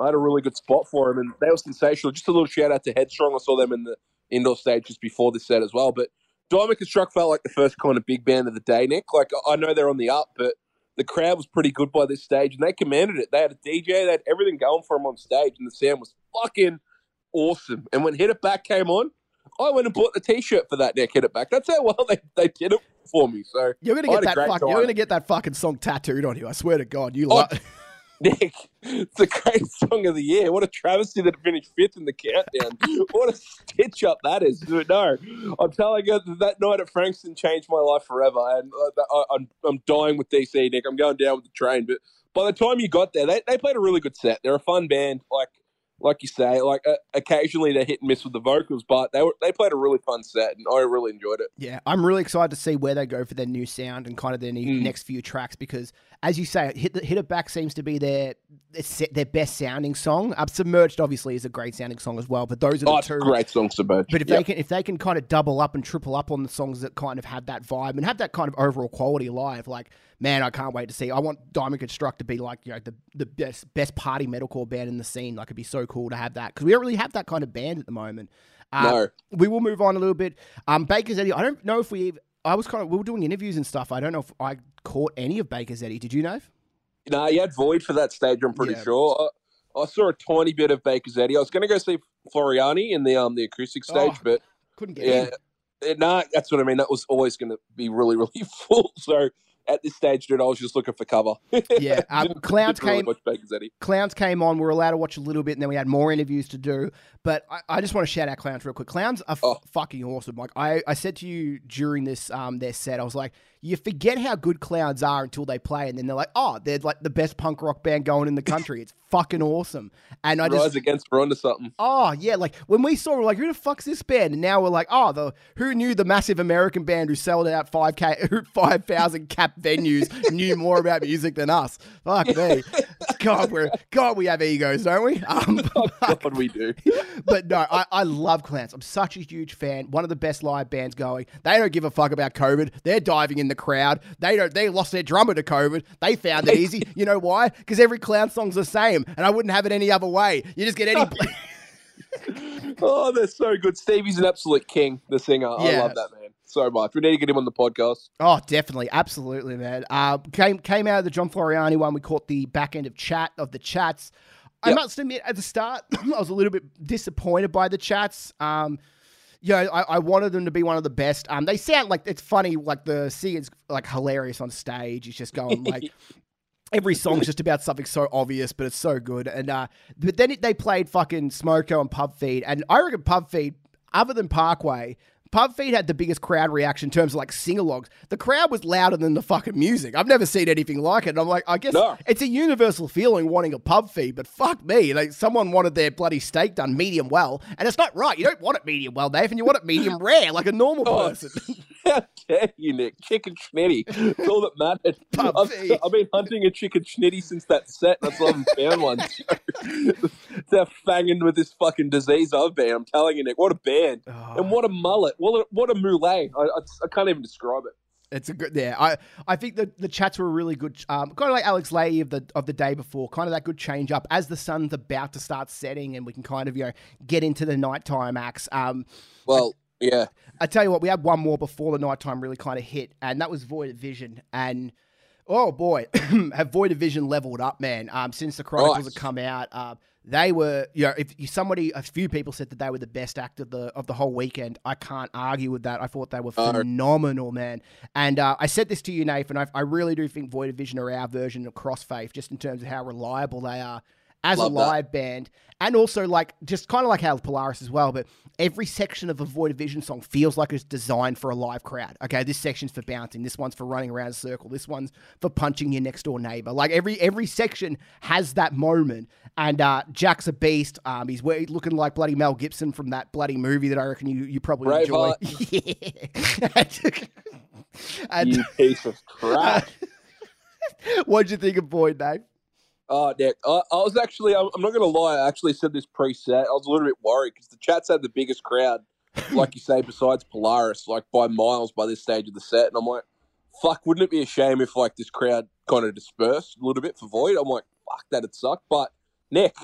I had a really good spot for them, and they were sensational. Just a little shout out to Headstrong. I saw them in the indoor stage just before the set as well. But Diamond Construct felt like the first kind of big band of the day, Nick. Like I know they're on the up, but the crowd was pretty good by this stage, and they commanded it. They had a DJ, they had everything going for them on stage, and the sound was fucking awesome. And when Hit It Back came on, I went and bought the T-shirt for that Nick Hit It Back. That's how well they, they did it for me. So You're gonna get that fuck, You're gonna get that fucking song tattooed on you. I swear to God, you Oh, love. Nick, it's a great song of the year. What a travesty that it finished fifth in the countdown. what a stitch up that is. No, I'm telling you, that night at Frankston changed my life forever. And uh, I, I'm, I'm dying with DC, Nick. I'm going down with the train. But by the time you got there, they, they played a really good set. They're a fun band. Like like you say, like uh, occasionally they hit and miss with the vocals, but they were, they played a really fun set, and I really enjoyed it. Yeah, I'm really excited to see where they go for their new sound and kind of their new, Mm. next few tracks because, as you say, hit the, hit it back seems to be their their, their best sounding song. Um, Submerged obviously is a great sounding song as well, but those are the Oh, two. great song, Submerge. But if Yep. they can if they can kind of double up and triple up on the songs that kind of have that vibe and have that kind of overall quality live, like man, I can't wait to see. I want Diamond Construct to be like you know the the best best party metalcore band in the scene. Like it'd be so cool to have that because we don't really have that kind of band at the moment. Uh, no, we will move on a little bit. Um, Bakers Eddy. I don't know if we. I was kind of we were doing interviews and stuff. I don't know if I caught any of Bakers Eddy. Did you know? No, you had Void for that stage. I'm pretty Yeah. sure. I, I saw a tiny bit of Bakers Eddy. I was going to go see Floreani in the um the acoustic stage, Oh, but Couldn't get yeah, in. eh, nah, that's what I mean. That was always going to be really really full. So at this stage, dude, I was just looking for cover. Yeah, um, Clowns really came- watch Bakers Eddy. Clowns came on. We were allowed to watch a little bit, and then we had more interviews to do. But I, I just want to shout out Clowns real quick. Clowns are f- Oh. fucking awesome. Like I, I said to you during this um their set, I was like, you forget how good Clowns are until they play, and then they're like, oh, they're like the best punk rock band going in the country. it's fucking awesome. And I just Rise against, we're onto something. Oh yeah, like when we saw, we're like, who the fuck's this band? And now we're like, oh, the who knew the massive American band who sold out five k five thousand cap venues knew more about music than us? Fuck me, God, we're God, we have egos, don't we? Um, God, we do. but no, I, I love Clowns. I'm such a huge fan. One of the best live bands going. They don't give a fuck about COVID. They're diving in the crowd. They don't. They lost their drummer to COVID. They found it easy. You know why? Because every clown song's the same, and I wouldn't have it any other way. You just get any. Oh, they're so good. Stevie's an absolute king, the singer. I love that man so much. We need to get him on the podcast. Oh, definitely, absolutely, man. Uh, came came out of the John Floreani one. We caught the back end of chat of the chats. I must admit, at the start, I was a little bit disappointed by the chats. Um, you know, I, I wanted them to be one of the best. Um, they sound like it's funny, like the singer's like hilarious on stage. He's just going like every song's just about something so obvious, but it's so good. And uh, but then it, they played fucking Smoko and Pub Feed, and I reckon Pub Feed, other than Parkway. Pub Feed had the biggest crowd reaction in terms of like sing-alongs. The crowd was louder than the fucking music. I've never seen anything like it. And I'm like, I guess No. it's a universal feeling wanting a pub feed, but fuck me. Like someone wanted their bloody steak done medium well, and it's not right. You don't want it medium well, Dave, and you want it medium rare, like a normal Oh, person. Dare you, Nick? Chicken schnitty. That's all that mattered. I've. I've been hunting a chicken schnitty since that set, and I still haven't found one. They're fanging with this fucking disease I've been. I'm telling you, Nick. What a band. Oh. And what a mullet. What a, what a moulet. I, I, I can't even describe it. It's a good yeah. I I think the the chats were really good. Um, kind of like Alex Lahey of the of the day before. Kind of that good change up as the sun's about to start setting, and we can kind of you know get into the nighttime acts. Um, Well, yeah. I tell you what, we had one more before the nighttime really kind of hit, and that was Void of Vision. And oh boy, have Void of Vision leveled up, man. Um, since the Chronicles Nice. have come out, uh, they were, you know, if somebody, a few people said that they were the best act of the of the whole weekend. I can't argue with that. I thought they were phenomenal, man. And uh, I said this to you, Nathan. I, I really do think Void of Vision are our version of Crossfaith, just in terms of how reliable they are as Love a that. live band, and also like just kind of like how Polaris as well. But every section of a Void of Vision song feels like it's designed for a live crowd. Okay, this section's for bouncing, this one's for running around a circle, this one's for punching your next door neighbor. Like every every section has that moment. And uh, Jack's a beast. Um, he's looking like bloody Mel Gibson from that bloody movie that I reckon you you probably enjoy. yeah. and You piece of crap. what'd you think of Void, Dave? Oh, Nick, I, I was actually, I'm, I'm not going to lie, I actually said this pre set. I was a little bit worried because the chats had the biggest crowd, like you say, besides Polaris, like by miles by this stage of the set. And I'm like, fuck, wouldn't it be a shame if like this crowd kind of dispersed a little bit for Void? I'm like, fuck, that'd suck. But, Nick,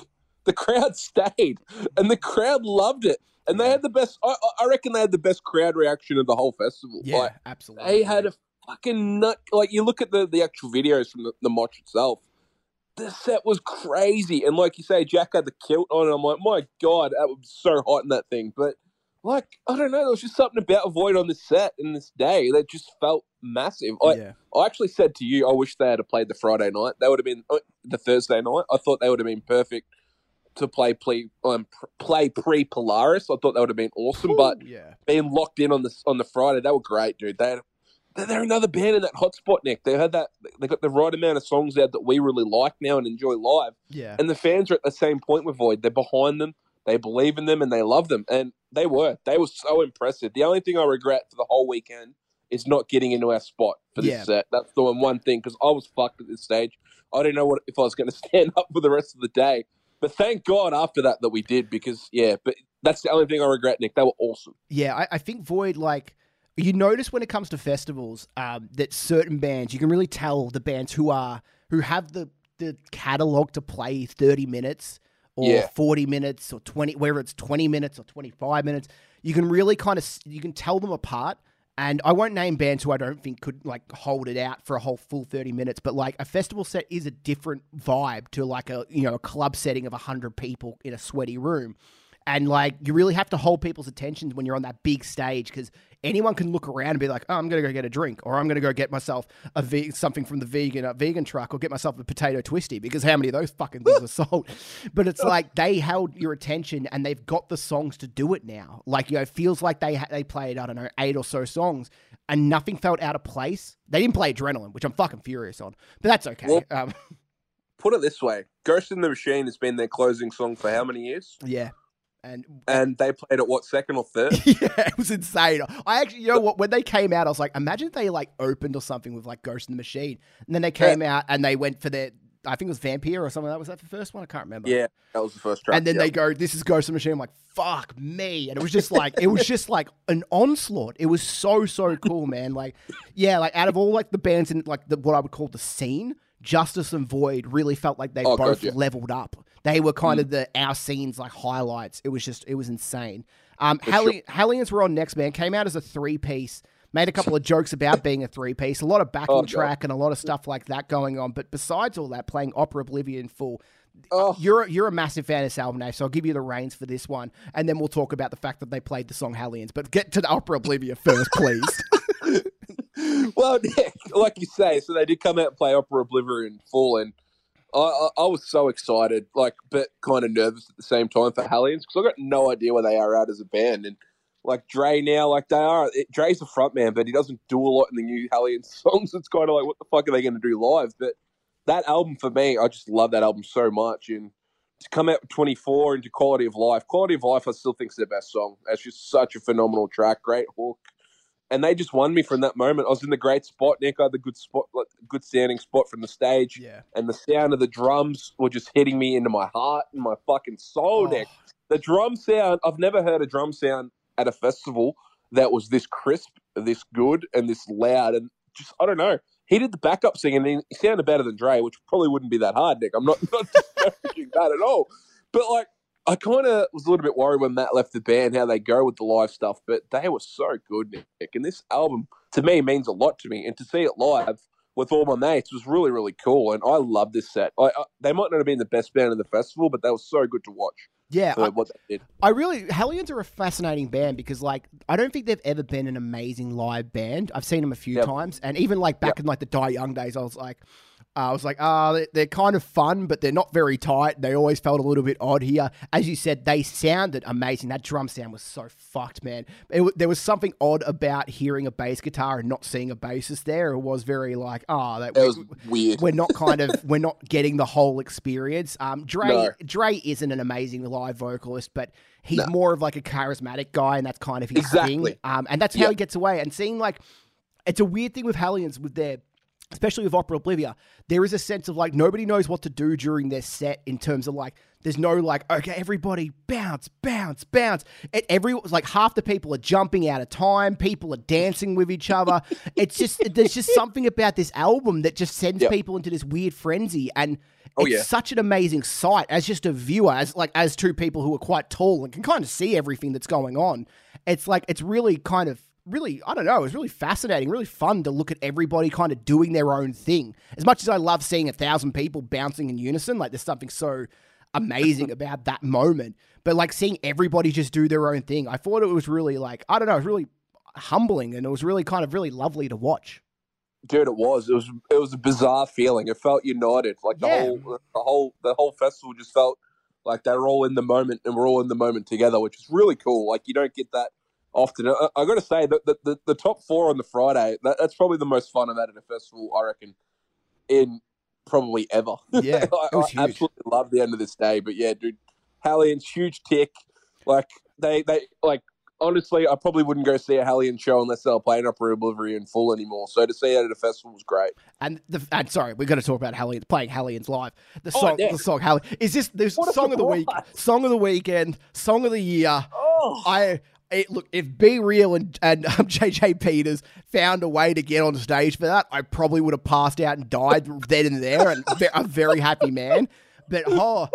the crowd stayed and the crowd loved it. And they had the best, I, I- I reckon they had the best crowd reaction of the whole festival. Yeah, Like, absolutely. they had a fucking nut. Like you look at the the actual videos from the, the match itself. The set was crazy, and like you say, Jack had the kilt on, and I'm like, my god, that was so hot in that thing. But like, I don't know, there was just something about Void on this set in this day that just felt massive. I, yeah. I actually said to you, I wish they had played the Friday night. That would have been uh, the Thursday night. I thought they would have been perfect to play play um, play pre Polaris. I thought that would have been awesome. But yeah. being locked in on the on the Friday, they were great, dude. They had, they're, another band in that hotspot, Nick. They had that. They got the right amount of songs out that we really like now and enjoy live. Yeah. And the fans are at the same point with Void. They're behind them. They believe in them and they love them. And they were. They were so impressive. The only thing I regret for the whole weekend is not getting into our spot for this Yeah. set. That's the one, one thing because I was fucked at this stage. I didn't know what if I was going to stand up for the rest of the day. But thank God after that that we did because yeah. But that's the only thing I regret, Nick. They were awesome. Yeah, I, I think Void like you notice when it comes to festivals um, that certain bands you can really tell the bands who are who have the the catalog to play thirty minutes or Yeah. forty minutes or twenty, whether it's twenty minutes or twenty five minutes. You can really kind of you can tell them apart. And I won't name bands who I don't think could like hold it out for a whole full 30 minutes, but like a festival set is a different vibe to like a you know a club setting of 100 people in a sweaty room. And like you really have to hold people's attention when you're on that big stage because anyone can look around and be like, "Oh, I'm gonna go get a drink," or "I'm gonna go get myself a ve- something from the vegan uh, vegan truck," or get myself a potato twisty because how many of those fucking things are sold? But it's like they held your attention and they've got the songs to do it now. Like you know, it feels like they ha- they played I don't know eight or so songs and nothing felt out of place. They didn't play Adrenaline, which I'm fucking furious on, but that's okay. Well- um, Put it this way: Ghost in the Machine has been their closing song for how many years? yeah, and And they played at what second or third? yeah, it was insane. I actually, you know what? When they came out, I was like, imagine if they like opened or something with like Ghost in the Machine, and then they came out and they went for their, I think it was Vampire or something. That was that the first one. I can't remember. yeah, that was the first track. And then yeah. they go, "This is Ghost in the Machine." I'm like, "Fuck me!" And it was just like, it was just like an onslaught. It was so so cool, man. Like, yeah, like out of all like the bands in like the what I would call the scene, Justice and Void really felt like they Oh, both leveled up. They were kind Mm. of the our scenes like highlights. It was just it was insane. Um, Helli- Hellions were on next man. Came out as a three piece. Made a couple of jokes about being a three piece. A lot of backing Oh, track and a lot of stuff like that going on. But besides all that, playing Opera Oblivia full. Oh. You're a, you're a massive fan of this album, Dave, so I'll give you the reins for this one, and then we'll talk about the fact that they played the song Hellions. But get to the Opera Oblivia first, please. well, Nick, like you say, so they did come out and play Opera Oblivia full, and I, I, I was so excited, like, but kind of nervous at the same time for Hellions because I got no idea where they are at as a band, and like Dre now, like they are. It, Dre's a frontman, but he doesn't do a lot in the new Hellions songs. It's kind of like, what the fuck are they going to do live? But that album for me, I just love that album so much, and to come out with 24 into Quality of Life. Quality of Life, I still think is their best song. That's just such a phenomenal track, great hook and they just won me from that moment. I was in the great spot, Nick. I had the good spot, like, good standing spot from the stage, yeah. and the sound of the drums were just hitting me into my heart and my fucking soul, Oh, Nick. The drum sound, I've never heard a drum sound at a festival that was this crisp, this good, and this loud, and just I don't know. He did the backup singing, and he sounded better than Dre, which probably wouldn't be that hard, Nick. I'm not not disparaging that at all, but like. I kind of was a little bit worried when Matt left the band how they go with the live stuff, but they were so good, Nick. And this album to me means a lot to me, and to see it live with all my mates was really, really cool. And I love this set. I, I, they might not have been the best band in the festival, but they were so good to watch Yeah, for I, what they did. I really Hellions are a fascinating band because like I don't think they've ever been an amazing live band. I've seen them a few Yep. times, and even like back in like the Die Young days, I was like, uh, I was like, ah, they they're kind of fun, but they're not very tight. They always felt a little bit odd here. As you said, they sounded amazing. That drum sound was so fucked, man. It, there was something odd about hearing a bass guitar and not seeing a bassist there. It was very like, ah, that It was weird. we're not kind of we're not getting the whole experience. Um, Dre No. Dre isn't an amazing live vocalist, but he's No. more of like a charismatic guy, and that's kind of his Exactly. thing. Um, and that's how he gets away. And seeing like it's a weird thing with Hellions with their especially with Opera Oblivia, there is a sense of like nobody knows what to do during their set in terms of like there's no like okay everybody bounce bounce bounce. It, every like half the people are jumping out of time, people are dancing with each other. it's just there's just something about this album that just sends Yep. people into this weird frenzy and. Oh, it's yeah. such an amazing sight as just a viewer, as like as two people who are quite tall and can kind of see everything that's going on. It's like it's really kind of really, I don't know, it was really fascinating, really fun to look at everybody kind of doing their own thing. As much as I love seeing a thousand people bouncing in unison, like there's something so amazing about that moment. But like seeing everybody just do their own thing, I thought it was really like, I don't know, it was really humbling and it was really kind of really lovely to watch. Dude, it was. It was. It was a bizarre feeling. It felt united. Like the Yeah. whole, the whole, the whole festival just felt like they were all in the moment, and we're all in the moment together, which is really cool. Like you don't get that often. I, I got to say that the, the, the top four on the Friday, that, that's probably the most fun I've had at a festival. I reckon in probably ever. Yeah, I, I absolutely love the end of this day. But yeah, dude, Hellions huge tick. Like they, they like honestly, I probably wouldn't go see a Hallian show unless they were playing Opera Oblivia in full anymore. So to see it at a festival was great. And the and sorry, we're going to talk about Hellions playing Hellions live. The Oh, song, yeah. the song Hellion is this the song of the week, song of the weekend, song of the year. Oh, I it, look if Be Real and and um, JJ Peters found a way to get on stage for that, I probably would have passed out and died then and there, and a very happy man. But oh.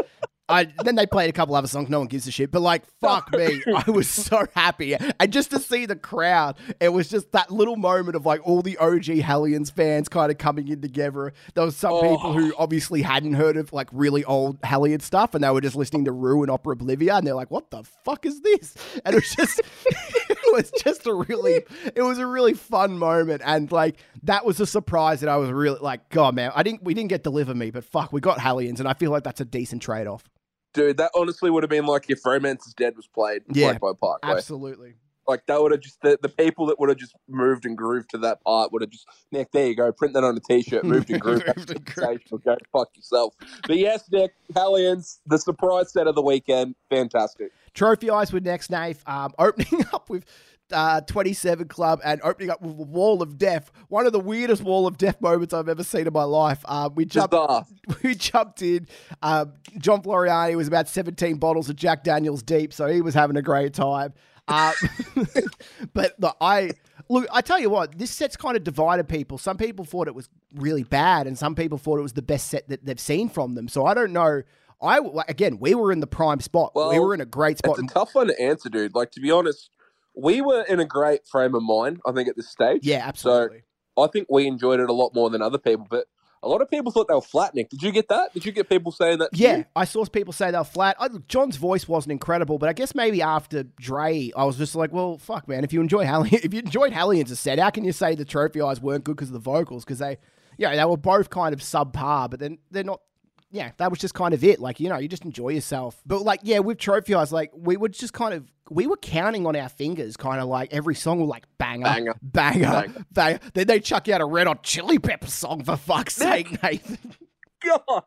I, then they played a couple other songs. No one gives a shit. But like, fuck me, I was so happy, and just to see the crowd, it was just that little moment of like all the OG Hellions fans kind of coming in together. There was some Oh. people who oh. obviously hadn't heard of like really old Hellion stuff, and they were just listening to Rue and Opera Oblivia, and they're like, "What the fuck is this?" And it was just, it was just a really, it was a really fun moment, and like that was a surprise that I was really like, God, man, I didn't, we didn't get Deliver Me, but fuck, we got Hellions, and I feel like that's a decent trade off. Dude, that honestly would have been like if Romance is Dead was played Yeah, like by Parkway. Absolutely. Like that would have just the, the people that would have just moved and grooved to that part would have just Nick, there you go, print that on a t-shirt, moved and grooved. Moved and grooved. Go fuck yourself. But yes, Nick, Hellions, the surprise set of the weekend, fantastic. Trophy Eyes with next, Nave. Um, opening up with uh, 27 Club and opening up with a Wall of Death. One of the weirdest Wall of Death moments I've ever seen in my life. Um, we jumped. We jumped in. Um, John Floreani was about 17 bottles of Jack Daniels deep, so he was having a great time. Uh, but the, I look, I tell you what, this set's kind of divided people. Some people thought it was really bad, and some people thought it was the best set that they've seen from them. So I don't know. I again, we were in the prime spot. we were in a great spot. It's a tough one to answer, dude. Like to be honest, we were in a great frame of mind, I think, at this stage. yeah, absolutely. So I think we enjoyed it a lot more than other people, but a lot of people thought they were flat, Nick. Did you get that? Did you get people saying that? Yeah, you? I saw people say they were flat. I, John's voice wasn't incredible, but I guess maybe after Dre, I was just like, well, fuck, man. If you enjoy Hellion, if you enjoyed Hellions set, how can you say the Trophy Eyes weren't good because of the vocals? Because they, yeah, they were both kind of subpar, but then they're not. Yeah, that was just kind of it. Like you know, you just enjoy yourself. But like, yeah, with Trophy Eyes, like we were just kind of we were counting on our fingers, kind of like every song was like banger, Banger. banger, Banger. banger. Then they chuck you out a Red Hot Chili Pepper song for fuck's sake, Nathan. God.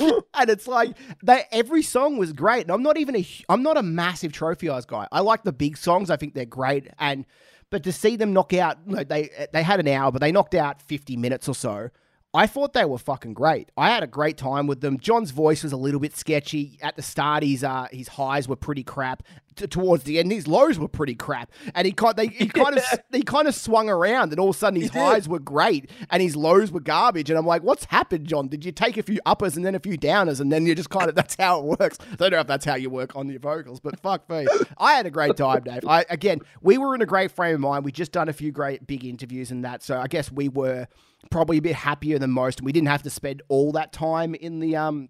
and it's like they every song was great. And I'm not even a I'm not a massive trophy eyes guy. I like the big songs. I think they're great. And but to see them knock out, you know, they they had an hour, but they knocked out 50 minutes or so. I thought they were fucking great. I had a great time with them. John's voice was a little bit sketchy at the start. His uh, his highs were pretty crap. T- towards the end, his lows were pretty crap. And he kind they, he kind of he kind of swung around, and all of a sudden his He did. highs were great and his lows were garbage. And I'm like, what's happened, John? Did you take a few uppers and then a few downers, and then you just kind of that's how it works? I don't know if that's how you work on your vocals, but fuck me. I had a great time, Dave. I again, we were in a great frame of mind. We just done a few great big interviews and that, so I guess we were probably a bit happier than most, and we didn't have to spend all that time in the um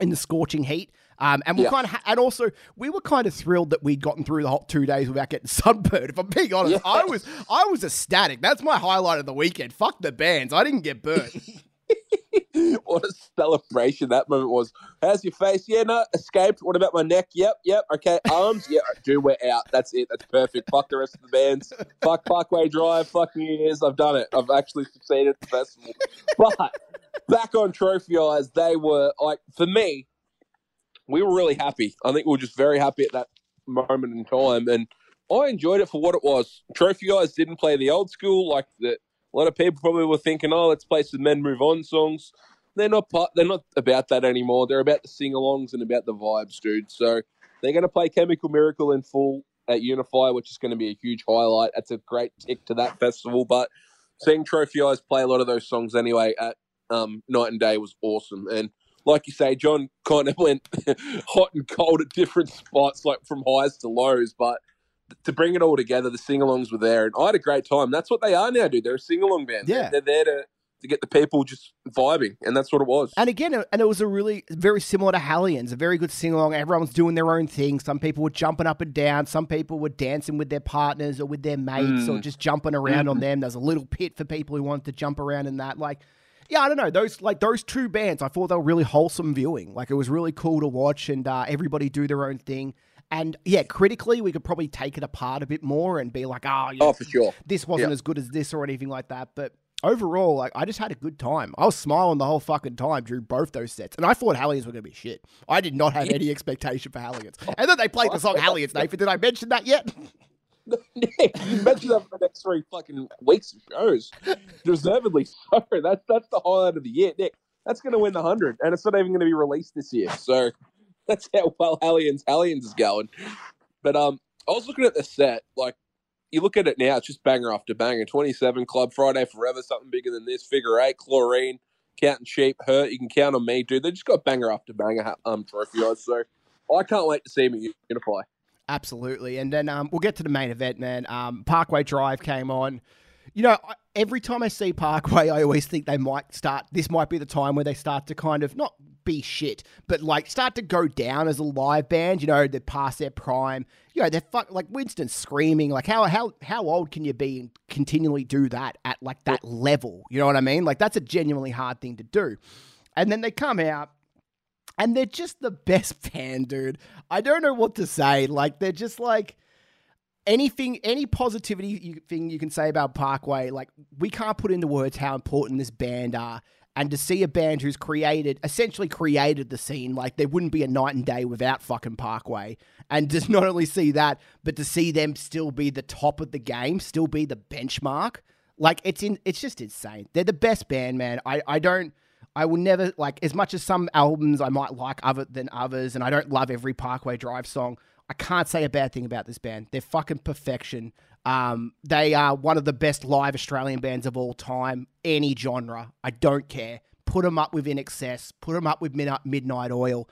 in the scorching heat. Um, and we Yeah. kind of, ha- and also we were kind of thrilled that we'd gotten through the hot two days without getting sunburned. If I'm being honest, Yeah. I was, I was ecstatic. That's my highlight of the weekend. Fuck the bands, I didn't get burnt. what a celebration that moment was. How's your face? Yeah, no, escaped. What about my neck? Yep, yep. Okay, arms? Yeah, dude, we're out. That's it. That's perfect. Fuck the rest of the bands. Fuck Parkway Drive. Fuck New Year's. I've done it. I've actually succeeded at the festival. But back on Trophy Eyes, they were like, for me, we were really happy. I think we were just very happy at that moment in time. And I enjoyed it for what it was. Trophy guys didn't play the old school like the a lot of people probably were thinking, "Oh, let's play some Mend, Move On songs." They're not part, they're not about that anymore. They're about the sing-alongs and about the vibes, dude. So they're going to play Chemical Miracle in full at Unify, which is going to be a huge highlight. That's a great tick to that festival. But seeing Trophy Eyes play a lot of those songs anyway at um, Night and Day was awesome. And like you say, John kind of went hot and cold at different spots, like from highs to lows. But to bring it all together, the sing-alongs were there, and I had a great time. That's what they are now, dude. They're a sing-along band. Yeah. they're, they're there to to get the people just vibing, and that's what it was. And again, and it was a really very similar to Hellions, a very good sing along. Everyone's doing their own thing. Some people were jumping up and down. Some people were dancing with their partners or with their mates or Mm. just jumping around on them. There's a little pit for people who wanted to jump around in that. Like, yeah, I don't know. Those like those two bands, I thought they were really wholesome viewing. Like it was really cool to watch and uh, everybody do their own thing. And yeah, critically, we could probably take it apart a bit more and be like, oh, you know, oh, for sure. this wasn't Yeah. as good as this or anything like that. But overall, like I just had a good time. I was smiling the whole fucking time during both those sets, and I thought Hellions were going to be shit. I did not have any expectation for Hellions. And then they played the song Hellions, Nathan. Did I mention that yet? Nick, you mentioned that for the next three fucking weeks of shows. Deservedly so. That's that's the highlight of the year, Nick. That's going to win the hundred, and it's not even going to be released this year. So that's how well Hellions Hellions is going. But um, I was looking at the set. Like you look at it now, it's just banger after banger. Twenty seven Club Friday Forever, something bigger than this. Figure eight, Chlorine, Counting Sheep, Hurt. You can count on me, dude. They just got banger after banger um trophy odds. So I can't wait to see them unify. Absolutely. And then um, we'll get to the main event, man. Um, Parkway Drive came on. You know, every time I see Parkway, I always think they might start. This might be the time where they start to kind of not be shit, but like start to go down as a live band. You know, they're past their prime. You know, they're fuck like Winston screaming. Like how how how old can you be and continually do that at like that level? You know what I mean? Like that's a genuinely hard thing to do. And then they come out and they're just the best band, dude. I don't know what to say. Like they're just like anything, any positivity you, thing you can say about Parkway. Like we can't put into words how important this band are. And to see a band who's created, essentially created the scene, like there wouldn't be a night and day without fucking Parkway. And just not only see that, but to see them still be the top of the game, still be the benchmark. Like it's in, it's just insane. They're the best band, man. I, I don't, I will never like as much as some albums I might like other than others, and I don't love every Parkway Drive song. I can't say a bad thing about this band. They're fucking perfection. Um, they are one of the best live Australian bands of all time, any genre. I don't care. Put them up with INXS. Put them up with Midnight, Midnight Oil.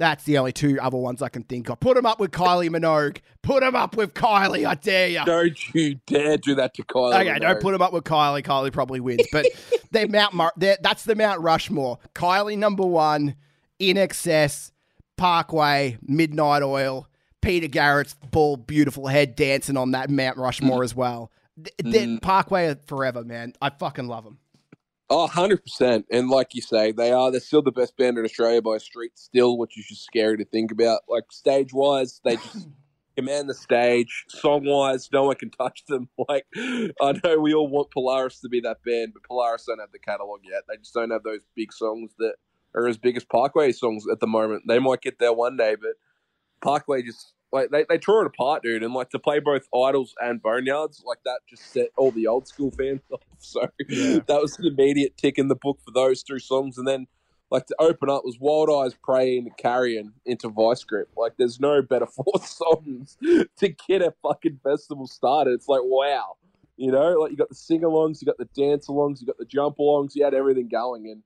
That's the only two other ones I can think of. Put them up with Kylie Minogue. Put them up with Kylie. I dare you. Don't you dare do that to Kylie. Okay, don't put them up with Kylie. Kylie probably wins, but they're Mount Mur- they're, that's the Mount Rushmore. Kylie number one, INXS, Parkway, Midnight Oil, Peter Garrett's bald, beautiful head dancing on that Mount Rushmore as well. Th- Mm. Parkway forever, man. I fucking love them. Oh, 100%. And like you say, they are. They're still the best band in Australia by a street still, which is just scary to think about. Like, stage wise, they just command the stage. Song wise, no one can touch them. Like, I know we all want Polaris to be that band, but Polaris don't have the catalogue yet. They just don't have those big songs that are as big as Parkway songs at the moment. They might get there one day, but Parkway just. Like they, they tore it apart, dude, and like to play both Idols and Boneyards, like that just set all the old school fans off. So Yeah. that was an immediate tick in the book for those two songs. And then, like, to open up was Wild Eyes, Praying, and Carrion into Vice Grip. Like, there's no better four songs to get a fucking festival started. It's like, wow. You know, like, you got the sing alongs, you got the dance alongs, you got the jump alongs, you had everything going. And,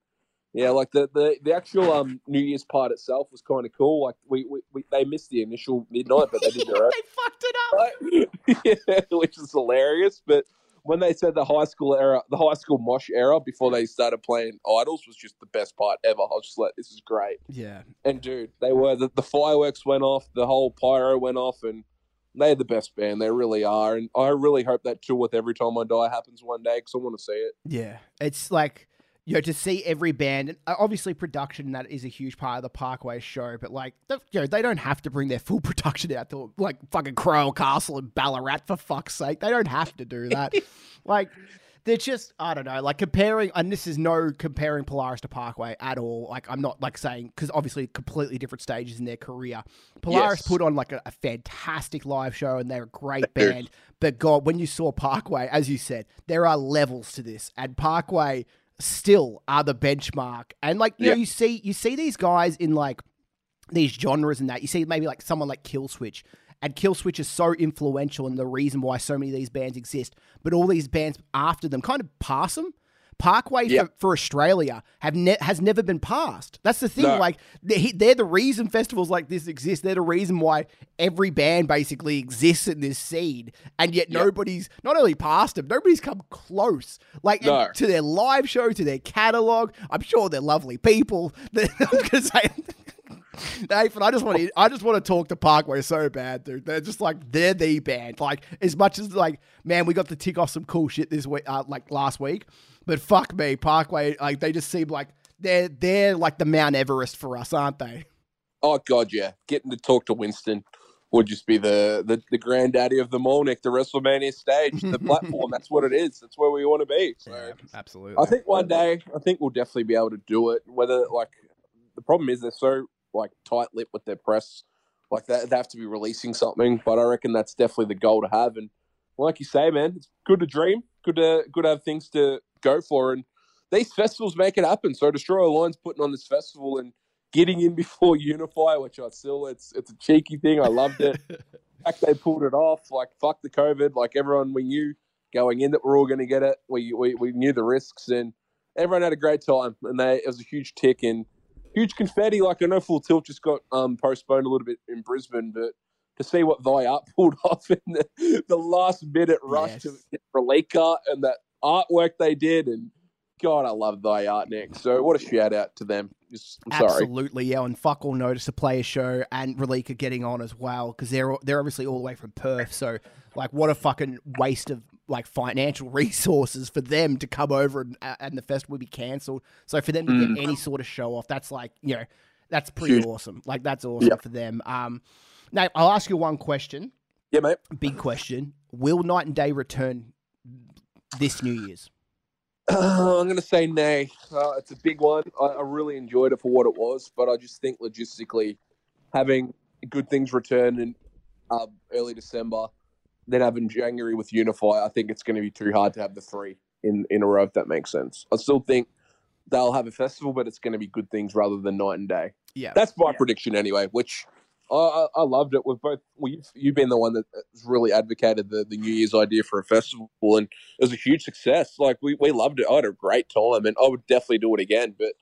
yeah, like, the, the, the actual um, New Year's part itself was kind of cool. Like, we, we, we they missed the initial midnight, but they did their own they fucked it up. yeah, which is hilarious. But when they said the high school era, the high school mosh era before they started playing idols was just the best part ever. I was just like, this is great. Yeah. And dude, they were the, the fireworks went off, the whole pyro went off, and they're the best band. They really are. And I really hope that tour with Every Time I Die happens one day because I want to see it. Yeah, it's like you know to see every band. and uh, Obviously, production that is a huge part of the Parkway show, but like the, you know they don't have to bring their full production out to like fucking Crowell Castle and Ballarat for fuck's sake. They don't have to do that. like they're just I don't know like comparing, and this is no comparing Polaris to Parkway at all. Like I'm not like saying because obviously completely different stages in their career. Polaris Yes. put on like a, a fantastic live show and they're a great band. But God, when you saw Parkway, as you said, there are levels to this, and Parkway still are the benchmark. And like you know, you see you see these guys in like these genres and that. You see maybe like someone like Killswitch. And Killswitch is so influential and the reason why so many of these bands exist. But all these bands after them kind of pass them. Parkway Yep. for, for Australia have ne- has never been passed. That's the thing. No. Like they, they're the reason festivals like this exist. They're the reason why every band basically exists in this scene, and yet Yep. nobody's not only passed them, nobody's come close. Like No. to their live show, to their catalog. I'm sure they're lovely people. I'm gonna say. Nathan, I just want to, I just want to talk to Parkway so bad, dude. They're just like they're the band. Like as much as like, man, we got to tick off some cool shit this week, uh, like last week. But fuck me, Parkway, like they just seem like they're they're like the Mount Everest for us, aren't they? Oh god, yeah. Getting to talk to Winston would just be the the, the granddaddy of them all, Nick. The WrestleMania stage, the platform. That's what it is. That's where we want to be. So absolutely. I think one day, I think we'll definitely be able to do it. Whether like the problem is they're so like tight lipped with their press, like they, they have to be releasing something. But I reckon that's definitely the goal to have. And like you say, man, it's good to dream, good to good to have things to go for, and these festivals make it happen. So Destroy All Lines putting on this festival and getting in before Unify, which I still it's it's a cheeky thing. I loved it. Fact they pulled it off, like fuck the COVID, like everyone we knew going in that we're all going to get it. We, we we knew the risks and everyone had a great time, and they it was a huge tick and huge confetti. Like I know Full Tilt just got um postponed a little bit in Brisbane, but to see what Thy Art pulled off in the, the last minute rush to Yes. get Reliqa and that artwork they did and. God, I love Thy Art, Nick. So, what a shout out to them. Just, I'm sorry. Absolutely, yeah. And fuck all notice to play a show and Reliqa getting on as well because they're they're obviously all the way from Perth. So like, what a fucking waste of like financial resources for them to come over and, and the fest would be cancelled. So for them to Mm. get any sort of show off, that's like you know, that's pretty Huge. awesome. Like that's awesome Yep. for them. Um, now I'll ask you one question, Yeah, mate. big question: Will Night and Day return this New Year's? Uh, I'm going to say nay. Uh, it's a big one. I, I really enjoyed it for what it was, but I just think logistically, having good things return in uh, early December, then having January with Unify, I think it's going to be too hard to have the three in, in a row, if that makes sense. I still think they'll have a festival, but it's going to be good things rather than night and day. Yeah. That's my prediction anyway, which I, I, loved it. We've both, well, you've, you've been the one that has really advocated the, the New Year's idea for a festival, and it was a huge success. Like, we, we loved it. I had a great time, and I would definitely do it again, but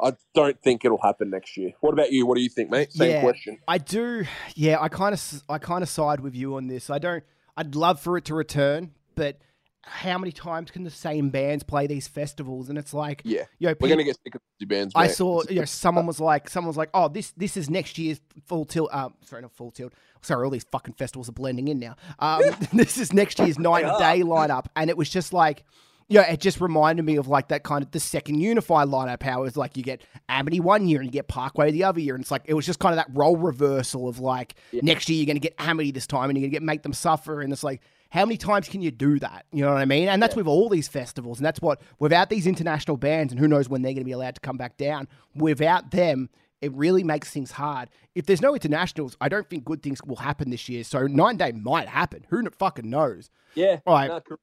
I don't think it'll happen next year. What about you? What do you think, mate? Same Yeah. question. I do. Yeah, I kind of, I kind of side with you on this. I don't. I'd love for it to return, but how many times can the same bands play these festivals? And it's like, Yeah. yo, We're to get sick of the bands, I saw, you know, someone was like, someone was like, oh, this, this is next year's full tilt. Um, sorry, not full tilt. Sorry, all these fucking festivals are blending in now. Um, this is next year's night and day lineup, and it was just like. Yeah, it just reminded me of like that kind of the second Unify lineup. How it's like you get Amity one year and you get Parkway the other year, and it's like it was just kind of that role reversal of like next year you're going to get Amity this time and you're going to get Make Them Suffer, and it's like how many times can you do that? You know what I mean? And that's with all these festivals, and that's what without these international bands, and who knows when they're going to be allowed to come back down. Without them, it really makes things hard. If there's no internationals, I don't think good things will happen this year. So nine day might happen. Who fucking knows? Yeah, All right. no, cor-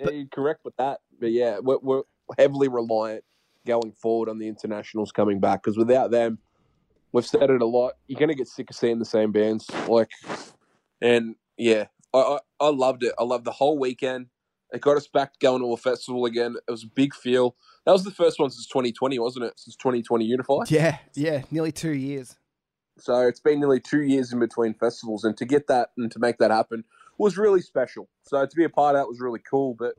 yeah, you're correct with that. But yeah, we're, we're heavily reliant going forward on the internationals coming back because without them, we've said it a lot. You're going to get sick of seeing the same bands. Like, and yeah, I, I I loved it. I loved the whole weekend. It got us back going to a festival again. It was a big feel. That was the first one since 2020, wasn't it? Since 2020 Unify. Yeah, yeah, nearly two years. So it's been nearly two years in between festivals, and to get that and to make that happen was really special. So to be a part of that was really cool. But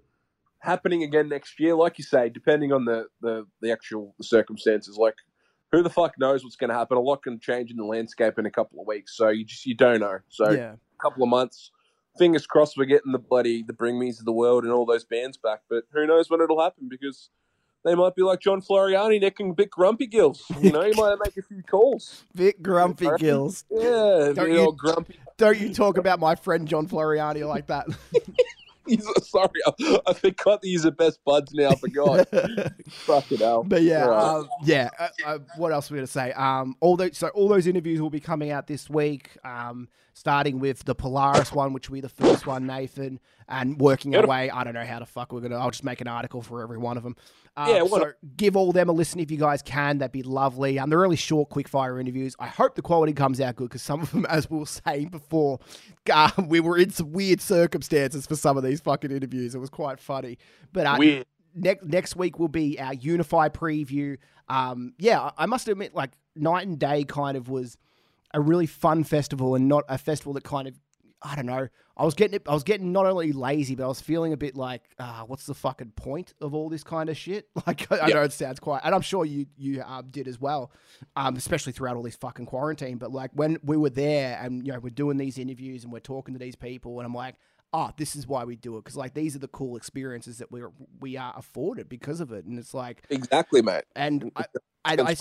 happening again next year, like you say, depending on the the, the actual circumstances, like who the fuck knows what's going to happen? A lot can change in the landscape in a couple of weeks, so you just you don't know. So yeah, a couple of months, fingers crossed, we're getting the bloody the Bring Me's of the world and all those bands back. But who knows when it'll happen because. They might be like John Floreani, Nick and Big Grumpy Gills. You know, you might make a few calls. Vic Grumpy. Gills. Yeah, Don't you grumpy. Don't you talk about my friend John Floreani like that. He's sorry, I, I forgot that he's the best buds now. I forgot. Fucking hell. But yeah, Right. um, yeah. Uh, uh, what else were we gonna say? Um, all those so all those interviews will be coming out this week. Um, starting with the Polaris one, which will be the first one, Nathan, and working our way. I don't know how the fuck we're gonna. I'll just make an article for every one of them. Um, Yeah, so give all them a listen if you guys can. That'd be lovely. Um, they're really short, quick fire interviews. I hope the quality comes out good because some of them, as we were saying before, um, we were in some weird circumstances for some of these fucking interviews. It was quite funny, but uh, Weird. next next week will be our Unify preview. Um, yeah, I- I must admit, like Night and Day kind of was a really fun festival and not a festival that kind of I don't know. I was getting it. I was getting not only lazy, but I was feeling a bit like, ah, what's the fucking point of all this kind of shit? Like, I, I know it sounds quite, and I'm sure you you um, did as well, um, especially throughout all this fucking quarantine. But like when we were there and you know we're doing these interviews and we're talking to these people, and I'm like, oh, this is why we do it because like these are the cool experiences that we're we are afforded because of it, and it's like, Exactly, mate. and I, I, I.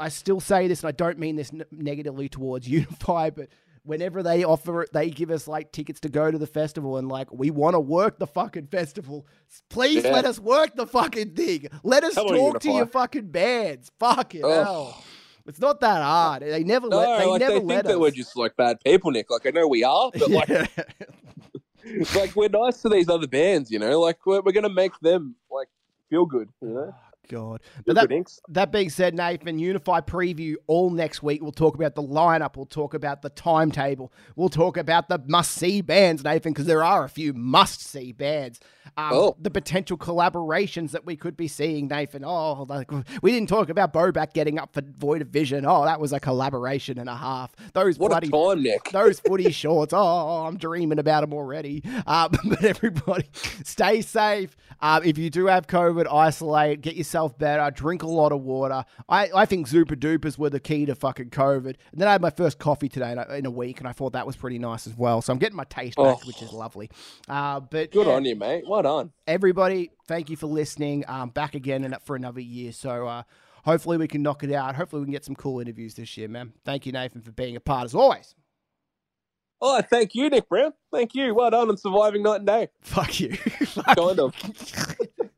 I still say this, and I don't mean this negatively towards Unify, but whenever they offer it, they give us like tickets to go to the festival, and like we want to work the fucking festival. Please Yeah. let us work the fucking thing. Let us Come talk to your fucking bands. Fucking Ugh. hell. It's not that hard. They never No, let. They like never they let think us. that we're just like bad people, Nick. Like I know we are, but like like we're nice to these other bands, you know. Like we're, we're gonna make them like feel good, you know. God. But that. That being said, Nathan, Unify preview all next week. We'll talk about the lineup. We'll talk about the timetable. We'll talk about the must see bands, Nathan, because there are a few must see bands. Um, Oh. The potential collaborations that we could be seeing, Nathan. Oh, like, we didn't talk about Bobak getting up for Void of Vision. Oh, that was a collaboration and a half. Those What bloody time, Nick. those footy shorts. Oh, I'm dreaming about them already. Um, but everybody, stay safe. Um, if you do have COVID, isolate, get yourself better, drink a lot of water. I, I think Zooper Doopers were the key to fucking COVID. And then I had my first coffee today in a, in a week, and I thought that was pretty nice as well. So I'm getting my taste back, Oh. which is lovely. Uh, but Good yeah, on you, mate. Well done. everybody, thank you for listening. Um, back again and for another year. So uh, hopefully we can knock it out. Hopefully we can get some cool interviews this year, man. Thank you, Nathan, for being a part as always. Oh, thank you, Nick Brown. Thank you. Well done on surviving night and day. Fuck you. Kind of.